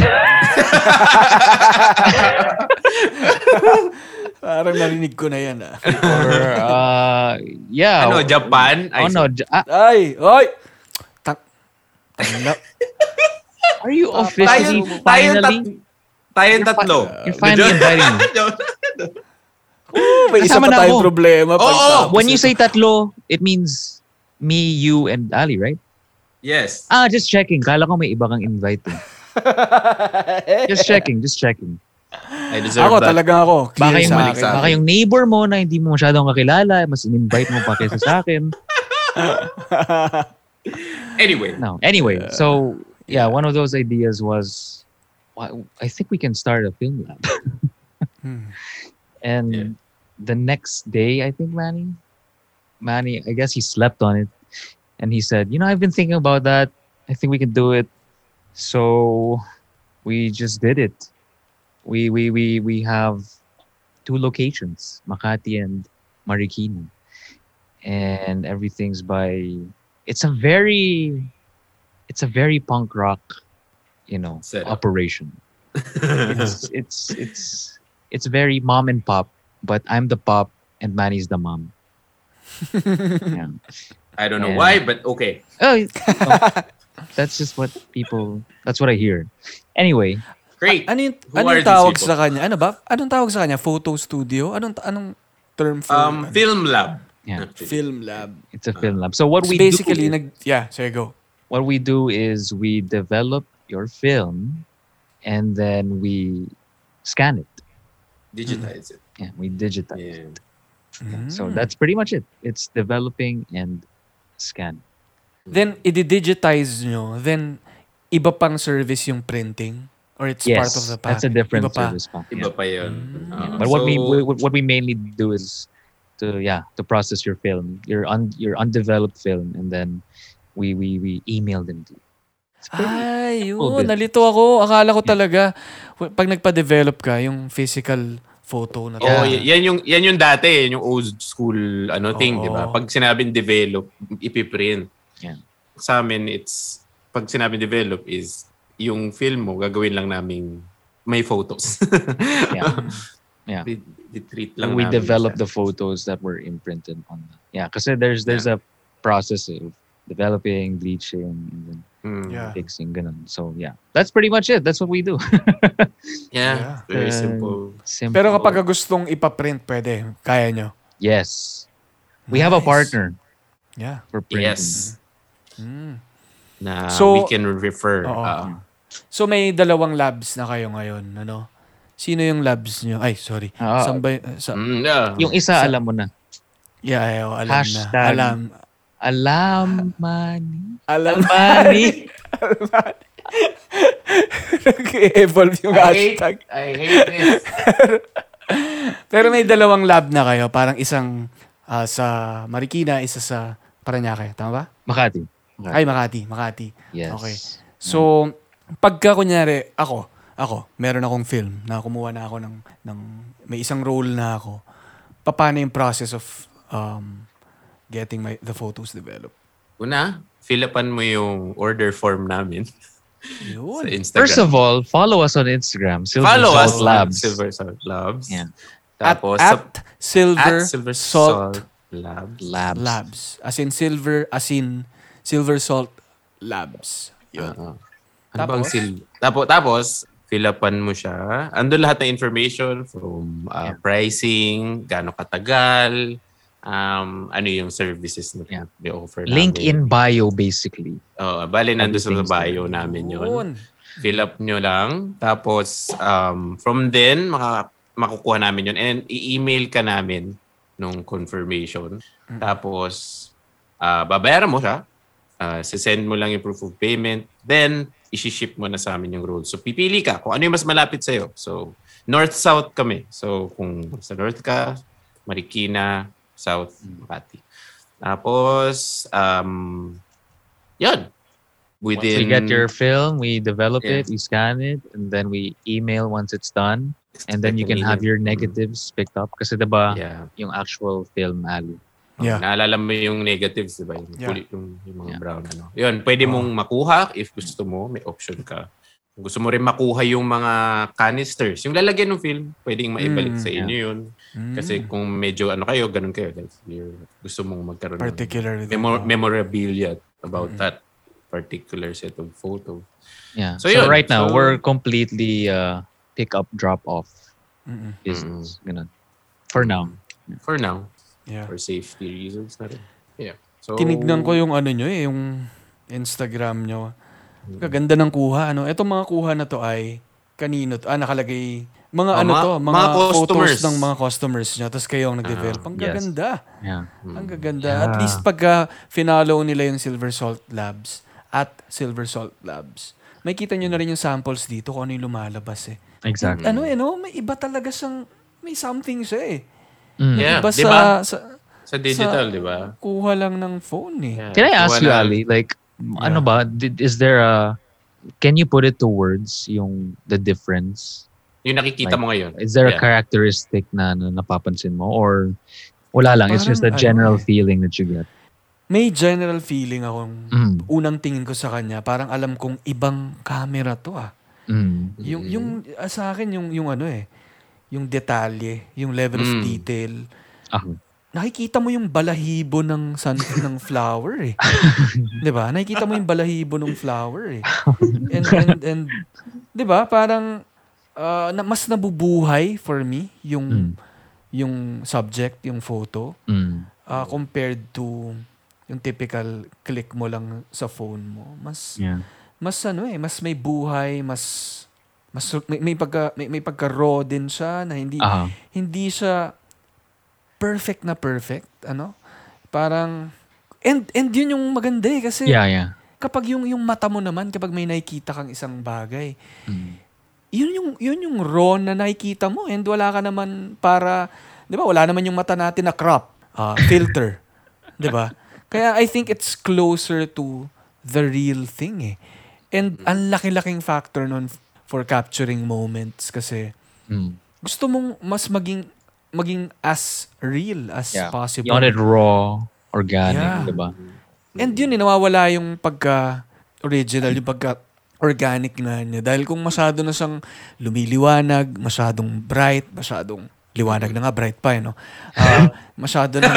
Parang narinig ko na yan ah. or uh, yeah. Ano, Japan? Ay, Oh no, Ja- ah, Ay! Ay! Tak... are you tayo, officially tayo, finally tat, tayong tatlo. you're finally inviting me? [LAUGHS] May isa pa tayong ako. problema. Oo, pagtapos When you say tatlo, it means me, you, and Ali, right? yes. Ah, just checking. Kala ko may iba kang invite. eh. [LAUGHS] Just checking, just checking. I deserve Ako that. talaga ako. Baka yung, sa balik akin. sa baka yung neighbor mo na hindi mo masyadong kakilala, mas in-invite mo pa kaysa sa akin. [LAUGHS] Anyway. No. Anyway, so yeah, one of those ideas was, well, I think we can start a film lab. Hmm. [LAUGHS] And Yeah. the next day, I think Manny, Manny, I guess he slept on it, and he said, "You know, I've been thinking about that. I think we can do it." So we just did it. We we we we have two locations, Makati and Marikina, and everything's by. It's a very, it's a very punk rock, you know, Setup. operation [LAUGHS] it's it's it's it's very mom and pop, but I'm the pop and Manny's the mom. [LAUGHS] yeah. I don't know Yeah. why, but okay. Oh, oh, [LAUGHS] that's just what people. That's what I hear. Anyway, Great. Ano yung, Who ano are yung these tawag people? sa kanya? Ano ba? Anong tawag sa kanya? Photo studio? Anong anong term for Um, ano? film lab. yeah, film lab? it's a film lab. So what So we basically, do, nag, yeah, sige, go. What we do is we develop your film, and then we scan it. Digitize it. Yeah, we digitize. Yeah. Mm. So that's pretty much it. It's developing and scan. Then, i-digitize nyo, then, iba pang service yung printing? Or it's yes, part of the pack? that's a different Iba pa. service. pa. Iba pa yun. Mm. Uh, But what we we- what we mainly do is to yeah to process your film, your un your undeveloped film, and then we we we email them to you. Ay, yun. Nalito ako. Akala ko talaga, pag nagpa-develop ka, yung physical photo na. Oh, Yeah. y- yan yung yan yung dati, yan yung old school ano thing, Oo. 'di ba? Pag sinabing develop, ipiprint. Yeah. Sa amin it's pag sinabing develop is yung film mo gagawin lang naming may photos. [LAUGHS] Yeah. [LAUGHS] Yeah. I- I-treat lang we namin develop siya. the photos that were imprinted on. The, yeah, because there's there's a process of developing, bleaching, and then Mm. Yeah. fixing. Ganun. So yeah, that's pretty much it. That's what we do. [LAUGHS] Yeah, very Uh, simple. Simple. Pero kapag gustong ipaprint, pwede. Kaya nyo. yes, we have a Nice. partner Yeah. for printing. Yes. Mm. Na So- we can refer. Ah. So, may dalawang labs na kayo ngayon, ano? Sino yung labs nyo? Ay, sorry. Ah. Saan ba- sa, Mm, yeah. Yung isa alam mo na. yeah, ayaw, alam Hashtag. na. Alam. Alam mani. Alam. Mani. [LAUGHS] Nag-evolve yung I hate, hashtag. I hate this. [LAUGHS] Pero may dalawang lab na kayo. Parang isang ah, sa Marikina, isa sa Paranaque. Tama ba? Makati. Ay, Makati. Makati. Yes. Okay. So, pagka kunyari, ako, ako, meron akong film na kumuha na ako ng, ng may isang role na ako. Paano yung process of um, getting my the photos developed? Una, fill upan mo yung order form namin [LAUGHS] sa Yun. Instagram. First of all, follow us on Instagram. Silver follow Salt us Labs. on Silver Salt Labs. Yeah. Tapos, at, sa- at Silver, at Silver Salt, Salt Labs. Labs. Labs. As in Silver, as in Silver Salt Labs. Yun. Oo. Ano bang Tapos? sil- Tapos, tapos, fill upan mo siya. Ando lahat ng information from uh, pricing, gaano katagal, um, ano yung services na Yeah. they offer Link namin. in bio, basically. Oo, bali nandun sa bio there. namin yun. Fill up nyo lang. Tapos, um, from then, maka, makukuha namin yun. And i-email ka namin nung confirmation. Tapos, ah, babayaran mo siya. Uh, send mo lang yung proof of payment. Then, isi-ship mo na sa amin yung road. So, pipili ka kung ano yung mas malapit sa'yo. So, north-south kami. So, kung sa north ka, Marikina, south, Makati. Tapos, um, yun. Once Within, we get your film, we develop Yeah. it, we scan it, and then we email once it's done. And then you can have your negatives picked up. Kasi diba, Yeah. yung actual film ali. Yeah. Naalala mo yung negatives, di ba? Yung, Yeah. yung, yung mga Yeah. brown. Ano. Yun, pwede mong makuha if gusto mo. May option ka. Kung gusto mo rin makuha yung mga canisters, yung lalagyan ng film, pwedeng maibalik Mm, sa inyo yun. Mm. Kasi kung medyo ano kayo, ganun kayo. Like, gusto mong magkaroon Particular. ng memor- memorabilia about that particular set of photo. Yeah. So So, yun. right now, So- we're completely uh, pick up, drop off Mm-mm. business. Ganun. For now. For now, Yeah. for safety reasons na rin. Yeah. So, Tinignan ko yung ano nyo eh, yung Instagram nyo. Kaganda ng kuha. Ano? Itong mga kuha na to ay kanino to? Ah, nakalagay. Mga Ah, ano mga- to? Mga, mga photos customers. ng mga customers nyo. Tapos kayo ang nag-develop. Ang yes. gaganda. Yeah. Ang gaganda. Yeah. At least pagka finalo nila yung Silver Salt Labs at Silver Salt Labs, may kita nyo na rin yung samples dito kung ano yung lumalabas eh. Exactly. Ano eh, no? May iba talaga siyang, may something siya eh. Mm. Yeah, iba di sa, ba? sa, Sa digital, di ba? Kuha lang ng phone eh. Yeah. Can I ask you, Wala- Ali, like, ano ba, did, is there a, can you put it to words, yung, the difference? Yung nakikita Like, mo ngayon. Is there a Yeah. characteristic na, na napapansin mo? Or, wala lang, it's just a Parang general ano feeling that you get? May general feeling akong Mm. unang tingin ko sa kanya, parang alam kong ibang camera to ah. Mm. Yung yung ah, sa akin yung yung ano eh, yung detalye, yung level of Mm. detail. Ah. Nakikita mo yung balahibo ng sun [LAUGHS] ng flower eh. [LAUGHS] 'Di ba? Nakikita mo yung balahibo ng flower eh. [LAUGHS] And and and 'di ba? Parang ah, na, mas nabubuhay for me yung Mm. yung subject, yung photo Mm. ah, compared to yung typical click mo lang sa phone mo. Mas Yeah. mas ano eh, mas may buhay, mas mas may, may pagka may, may pagka raw din siya na hindi Ah. hindi siya perfect na perfect, ano? Parang and and yun yung maganda eh kasi Yeah, yeah. kapag yung yung mata mo naman kapag may nakikita kang isang bagay, Mm. yun yung yun yung raw na nakikita mo and wala ka naman para 'di ba? Wala naman yung mata natin na crop, ah, [LAUGHS] filter, 'di ba? Kaya I think it's closer to the real thing eh. And ang laki-laking factor nun for capturing moments kasi Mm. gusto mong mas maging maging as real as Yeah. possible. You want it raw, organic, Yeah. diba? And yun, eh, nawawala yung pagka original, yung pagka organic na niya. Dahil kung masyado na siyang lumiliwanag, masyadong bright, masyadong liwanag na nga, bright pa, eh, no? Ah, [LAUGHS] masyado na,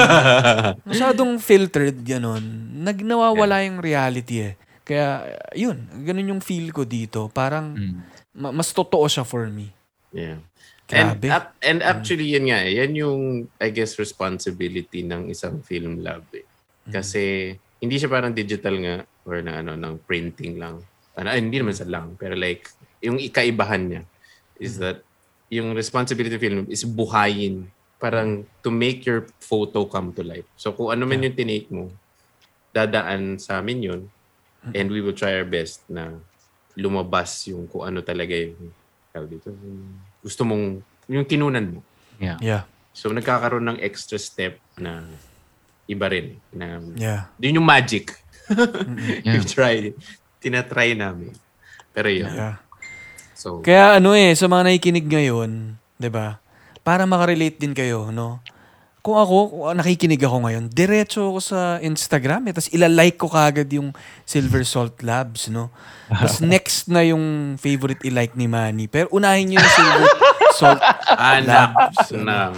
masyadong filtered, gano'n. Nag, nawawala yung reality, eh. Kaya, yun, ganun yung feel ko dito. Parang, Mm. ma- mas totoo siya for me. Yeah. And, Grabe. ap- and actually, yan nga, eh, yan yung, I guess, responsibility ng isang film lab. Eh. Kasi, hindi siya parang digital nga, or na, ano, ng printing lang. Ano, ay, hindi naman sa lang, pero like, yung ikaibahan niya is that, yung responsibility film is buhayin. Parang to make your photo come to life. So, kung ano man yung tinake mo, dadaan sa amin yun, and we will try our best na lumabas yung kung ano talaga yung tawag dito, yung gusto mong, yung kinunan mo. Yeah. Yeah. So, nagkakaroon ng extra step na iba rin. Na, Yeah. yun yung magic. [LAUGHS] Yeah. you try. Tinatry namin. Pero yun. Yeah. So, Kaya ano eh, sa mga nakikinig ngayon, 'di ba? Para makarelate din kayo, no? Kung ako, kung nakikinig ako ngayon, diretso ako sa Instagram, eh, tapos ilalike ko kagad yung Silver Salt Labs, no? Tapos [LAUGHS] next na yung favorite i-like ni Manny. Pero unahin niyo yung Silver [LAUGHS] Salt anak Labs. ng...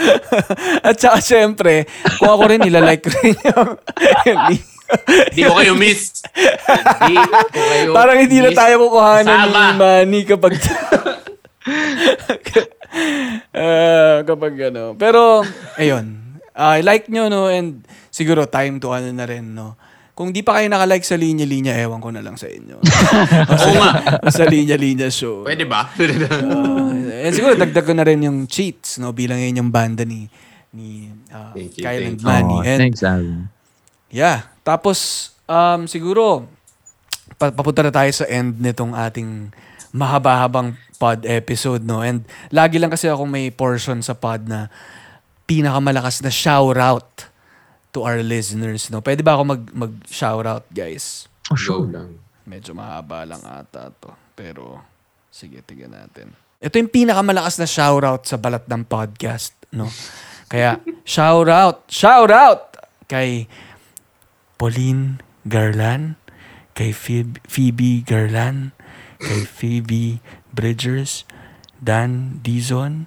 [LAUGHS] At saka syempre, kung ako rin, ilalike rin yung, yung link. Di ko kayo miss. Di ko kayo Parang hindi na miss. tayo kukuhanan ni Manny kapag... Ah, kapag ano. Pero, ayun. Ah, like nyo, no? And siguro time to ano na rin, no? Kung di pa kayo nakalike sa linya-linya, ewan ko na lang sa inyo. [LAUGHS] Oo nga. sa linya-linya show. Pwede ba? Ah, and siguro dagdag ko na rin yung cheats, no? Bilang yun yung banda ni ni ah, Thank you, Kyle and thank you. Manny. Oh, And thanks, Alvin. Yeah. Tapos, um, siguro, pa- papunta na tayo sa end nitong ating mahaba-habang pod episode, no? And lagi lang kasi ako may portion sa pod na pinakamalakas na shout-out to our listeners, no? Pwede ba ako mag, mag-shout-out, guys? Oh, Go sure. lang. Medyo mahaba lang ata to. Pero, sige, tignan natin. Ito yung pinakamalakas na shoutout sa balat ng podcast, no? Kaya, [LAUGHS] shoutout, shoutout kay Pauline Garland, kay Phoebe, Phoebe Garland, kay Phoebe Bridgers, Dan Dizon,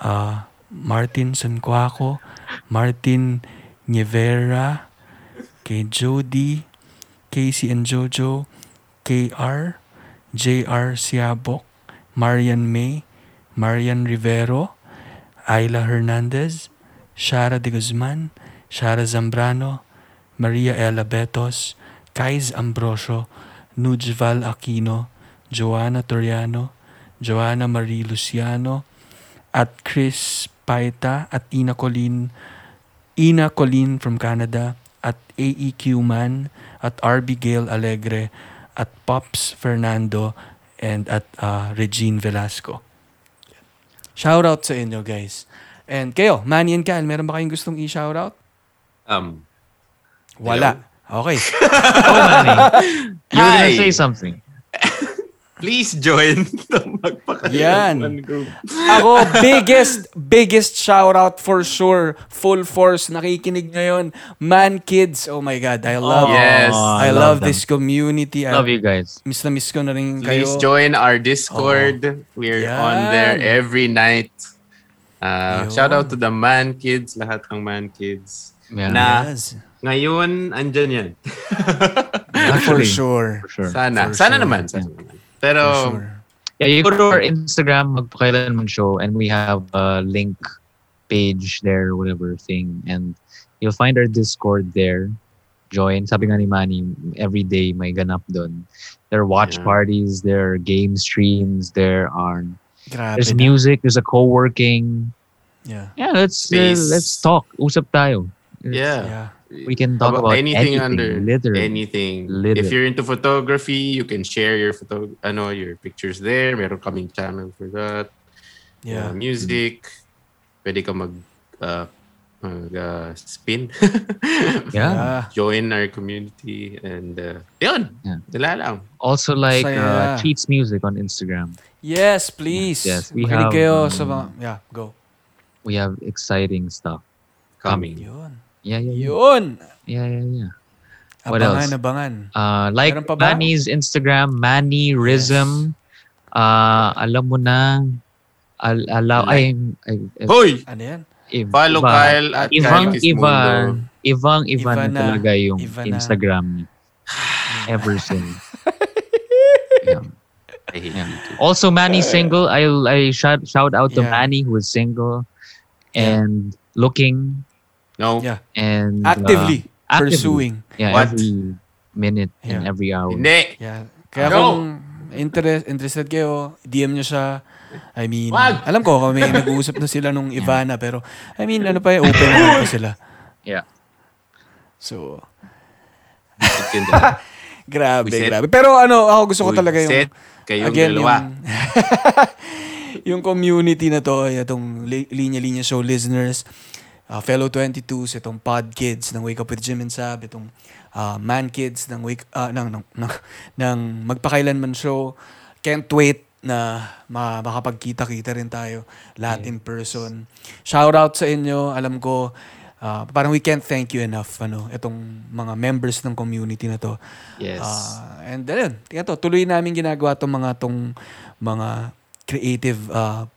uh, Martin Sanquaco, Martin Nievera, kay Jody, Casey and Jojo, KR, JR Siabok, Marian May, Marian Rivero, Ayla Hernandez, Shara de Guzman, Shara Zambrano, Maria Ella Betos, Kaiz Ambrosio, Nujval Aquino, Joanna Toriano, Joanna Marie Luciano, at Chris Paita, at Ina Colin, Ina Colin from Canada, at AEQ Man, at RB Gail Alegre, at Pops Fernando, and at uh, Regine Velasco. Shoutout sa inyo, guys. And kayo, Manny and Kyle, meron ba kayong gustong i-shoutout? Um, Wala. Okay. [LAUGHS] Oh, Manny. You were gonna say something. Please join [LAUGHS] the Yan. Group. Ako, biggest, biggest shoutout for sure. Full force, nakikinig ngayon. Man Kids, oh my God, I love Yes. I, love, this community. I Love you guys. Miss na miss ko na rin kayo. Please join our Discord. We're Yan. on there every night. Uh, shout out to the man kids, lahat ng man kids. Yeah. Na Yes. ngayon, andyan yan. [LAUGHS] for sure. For sure. Sana. For Sana sure. naman. Sana naman. Pero, sure. Yeah, you go to our Instagram, Magpakailanman Show, and we have a link page there, whatever thing. And you'll find our Discord there. Join. Sabi nga ni Manny, every day may ganap doon. There are watch Yeah. parties, there are game streams, there are Grabe there's na. music, there's a co-working. Yeah. Yeah, let's uh, let's talk. Usap tayo. yeah. Yeah. We can talk About about anything, anything, under literally. anything. Literally. If you're into photography, you can share your photo, I know your pictures there. Meron kaming channel for that. Yeah. Uh, music. Pwede ka mag uh, mag uh, spin. [LAUGHS] Yeah. Yeah. Join our community and uh, yun. Yeah. Wala lang. Also like Saya. uh, Cheats Music on Instagram. Yes, please. Yes, we Makinig have, kayo um, sa mga... Yeah, go. We have exciting stuff. Coming. Yun. Yeah, yeah, yeah. Yun. Yeah, yeah, yeah. What Abangan, else? abangan. Uh, like? Manny's Instagram, Manny Rhythm. Uh, alam mo na. Al allow, ay, ay, ay, Hoy! Ano yan? Iv- Follow Iba. Kyle at Ivang Kyle. Ivang Ivan Ivan na na. talaga yung na. Instagram niya. [SIGHS] Ever since. [LAUGHS] yeah. Also, Manny single. I I shout shout out to Yeah. Manny who is single and looking No. Yeah. and uh, Actively actively. pursuing. yeah What? every minute and Yeah. every hour. Hindi. Yeah. Kaya No. kung interest, interested kayo, DM nyo siya. I mean, Wag! alam ko, kami nag-uusap na sila nung [LAUGHS] Ivana, pero, I mean, ano pa, open pa sila. Yeah. So, [LAUGHS] grabe, Wiset. grabe. Pero ano, ako gusto ko talaga yung, set kayong again, dalawa. yung, [LAUGHS] yung community na to, itong li- linya-linya show listeners, uh, fellow 22s, itong pod kids ng Wake Up with Jim and Sab, itong uh, man kids ng Wake uh, ng, ng, ng, ng Magpakailanman show, can't wait na ma- makapagkita-kita rin tayo lahat in person. Shout out sa inyo. Alam ko ah, parang we can't thank you enough ano itong mga members ng community na to. Yes. Ah, and ayun, tingnan to, tuloy namin ginagawa tong mga tong mga creative ah,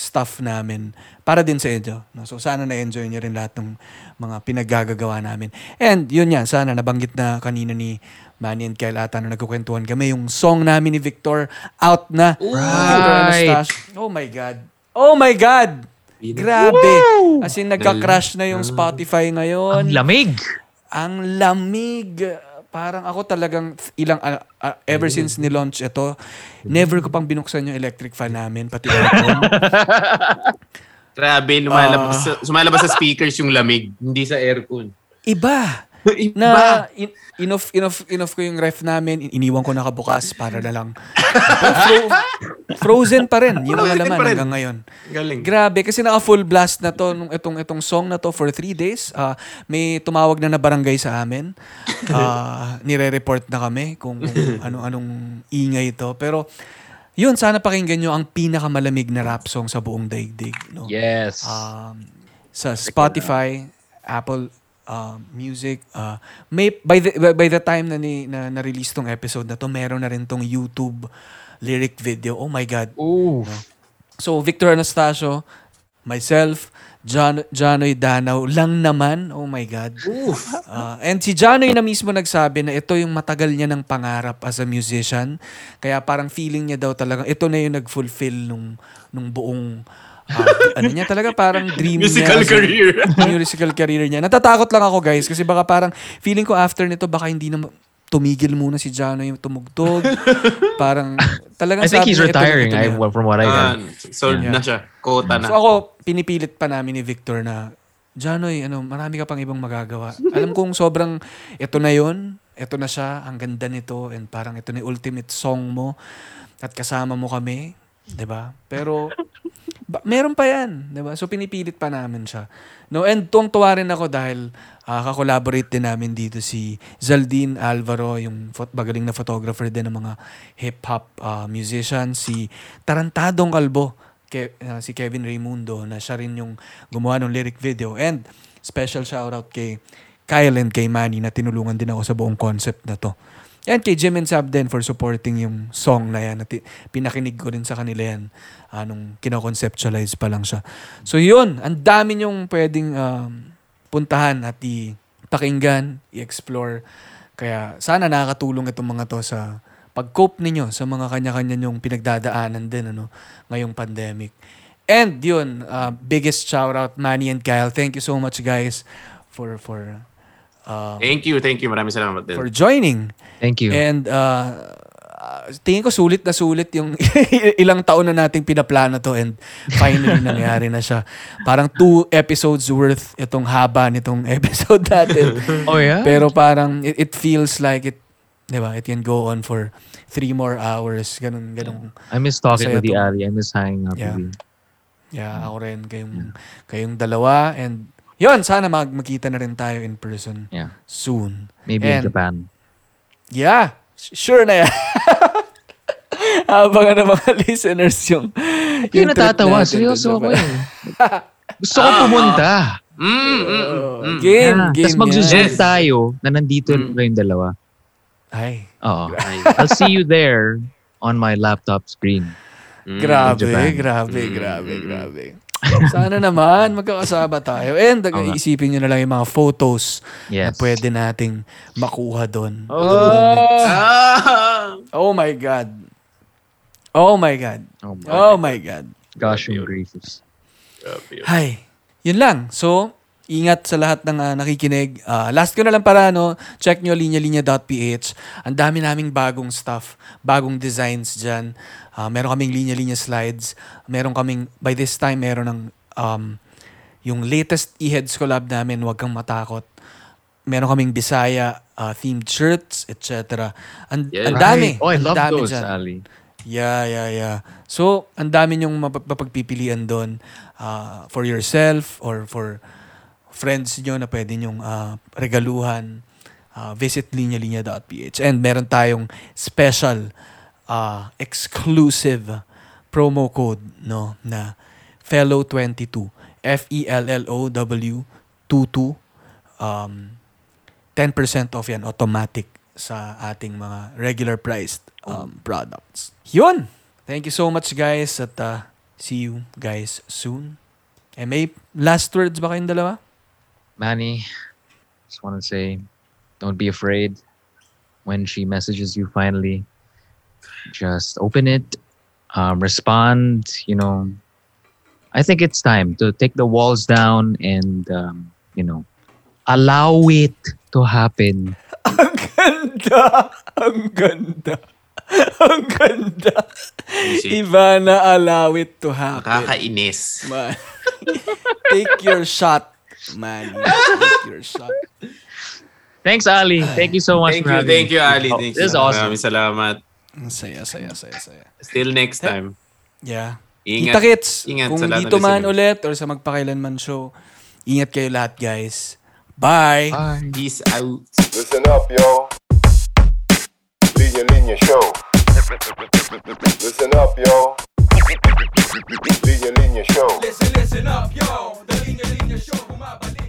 stuff namin para din sa inyo. No? So sana na-enjoy nyo rin lahat ng mga pinaggagawa namin. And yun yan, sana nabanggit na kanina ni Manny and Kyle ata na nagkukwentuhan kami. Yung song namin ni Victor out na. Anastasio. Oh my God. Oh my God! Grabe. As in, nagka-crash na yung Spotify ngayon. Ang lamig. Ang lamig. Parang ako talagang ilang ah, ah, ever since ni-launch ito, never ko pang binuksan yung electric fan namin pati aircon. [LAUGHS] Grabe, lumalabas, sa, sumalabas sa speakers yung lamig, hindi sa aircon. Iba. Iba. Na in, inoff inoff inoff ko yung ref namin, in- iniwan ko nakabukas para na lang. Fro- frozen pa rin yung mga laman hanggang ngayon. Galing. Grabe kasi naka full blast na to nung itong itong song na to for three days. Ah, may tumawag na na barangay sa amin. [LAUGHS] Ah, nire-report na kami kung, kung ano-anong ingay ito. Pero yun, sana pakinggan nyo ang pinakamalamig na rap song sa buong daigdig. No? Yes. um, sa Spotify, Apple uh, Music, uh, may by the by, by the time na ni na, na-release tong episode na to, meron na rin tong YouTube lyric video. Oh my god. Ooh. So Victor Anastasio, myself, John Janoy Danaw lang naman. Oh my god. Uh, and si Janoy na mismo nagsabi na ito yung matagal niya ng pangarap as a musician. Kaya parang feeling niya daw talaga ito na yung nag-fulfill nung nung buong uh, ano niya talaga parang dream Musical niya. as a- career. [LAUGHS] musical career niya. Natatakot lang ako guys kasi baka parang feeling ko after nito baka hindi na tumigil muna si Jano yung tumugtog. parang talagang I think sabi he's niya, ito retiring. ito na I, from what I heard. sold Yeah. na siya. Quota na. So ako, pinipilit pa namin ni Victor na, Janoy, ano, marami ka pang ibang magagawa. Alam kong sobrang, ito na yon ito na siya, ang ganda nito, and parang ito na yung ultimate song mo, at kasama mo kami, 'di ba Pero, meron pa yan, 'di ba So pinipilit pa namin siya. No, and tuwang-tuwa rin ako dahil ah, kakolaborate din namin dito si Zaldin Alvaro, yung phot- magaling na photographer din ng mga hip-hop ah, musician, si Tarantadong Kalbo, Ke- ah, si Kevin Raimundo, na siya rin yung gumawa ng lyric video. And special shoutout kay Kyle and kay Manny na tinulungan din ako sa buong concept na to. And kay Jim and Sab din for supporting yung song na yan. At pinakinig ko rin sa kanila yan anong kinoconceptualize pa lang siya. So yun, ang dami nyong pwedeng um, puntahan at i-pakinggan, i-explore. Kaya sana nakakatulong itong mga to sa pag-cope ninyo sa mga kanya-kanya nyong pinagdadaanan din ano, ngayong pandemic. And yun, uh, biggest shout out Manny and Kyle. Thank you so much guys for for uh, Thank you, thank you. Maraming salamat din. for joining. Thank you. And uh, uh, tingin ko sulit na sulit yung [LAUGHS] ilang taon na nating pinaplano to and finally [LAUGHS] nangyari na siya. Parang two episodes worth itong haba nitong [LAUGHS] episode natin. oh, yeah? Pero parang it, it feels like it, di ba? It can go on for three more hours. Ganun, ganun. I miss talking with the. Ali. I miss hanging out Yeah. with you. Yeah, ako rin. Kayong, kayong dalawa. And yun, sana mag magkita na rin tayo in person Yeah. soon. Maybe And- in Japan. Yeah, sure na yan. [LAUGHS] Abangan ng mga [LAUGHS] listeners yung, Hindi yung natatawa. natin Seryoso ako eh. Gusto ko pumunta. Mm, mm, mm, Oh, mm. Game, Yeah. game Tapos magsuzoom Yes. tayo na nandito Mm. kayong dalawa. Ay, Oo. Ay, I'll see you there on my laptop screen. mm. grabe, grabe, Mm, grabe, mm, grabe. Sana naman magkakasama tayo. And nga. isipin nyo na lang yung mga photos na Yes. pwede nating makuha doon. Ah! [LAUGHS] Oh my God. Oh my God. Oh my Oh my God. gosh, yung gracious. Hay, yun lang. So, ingat sa lahat ng ah, nakikinig. Ah, last ko na lang para, no, check nyo linyalinya.ph. Ang dami naming bagong stuff, bagong designs dyan. Ah, meron kaming linya-linya slides. Meron kaming, by this time, meron ng um, yung latest e-heads collab namin, Huwag Kang Matakot. Meron kaming Bisaya ah, themed shirts, etc. Ang, Yeah. ang dami. Oh, I ang love dami those, dyan. Ali. Yeah, yeah, yeah. So, ang dami niyong map- mapagpipilian doon ah, for yourself or for friends niyo na pwede niyong ah, regaluhan. Ah, visit linyalinya.ph. And meron tayong special uh, exclusive promo code no na fellow22 F E L L O W 22 um 10% off yan automatic sa ating mga regular priced um, products. Yun! Thank you so much guys at uh, see you guys soon. Eh, may last words ba kayong dalawa? Manny, just want to say, don't be afraid when she messages you finally. Just open it, um, respond. You know, I think it's time to take the walls down and, um, you know, allow it to happen. Ang ganda! Ang ganda! Ang ganda! Easy. Ivana, allow it to happen. Nakakainis. Man. [LAUGHS] Take your shot, man. Take your shot. Thanks, Ali. Thank you so much Thank for you, having thank me. you, Ali. Thank this is you. awesome. Maraming salamat. Saya, saya, saya, saya. Still next time. Yeah. Ingat. Kita kits, Ingat kung dito man listeners. ulit or sa magpakailanman show, ingat kayo lahat, guys. Bye! Bye. Peace out. Listen up, yo. Linya Linya Show. Listen up, yo. Linya Linya Show. Listen, listen up, yo. The Linya Linya Show bumabalik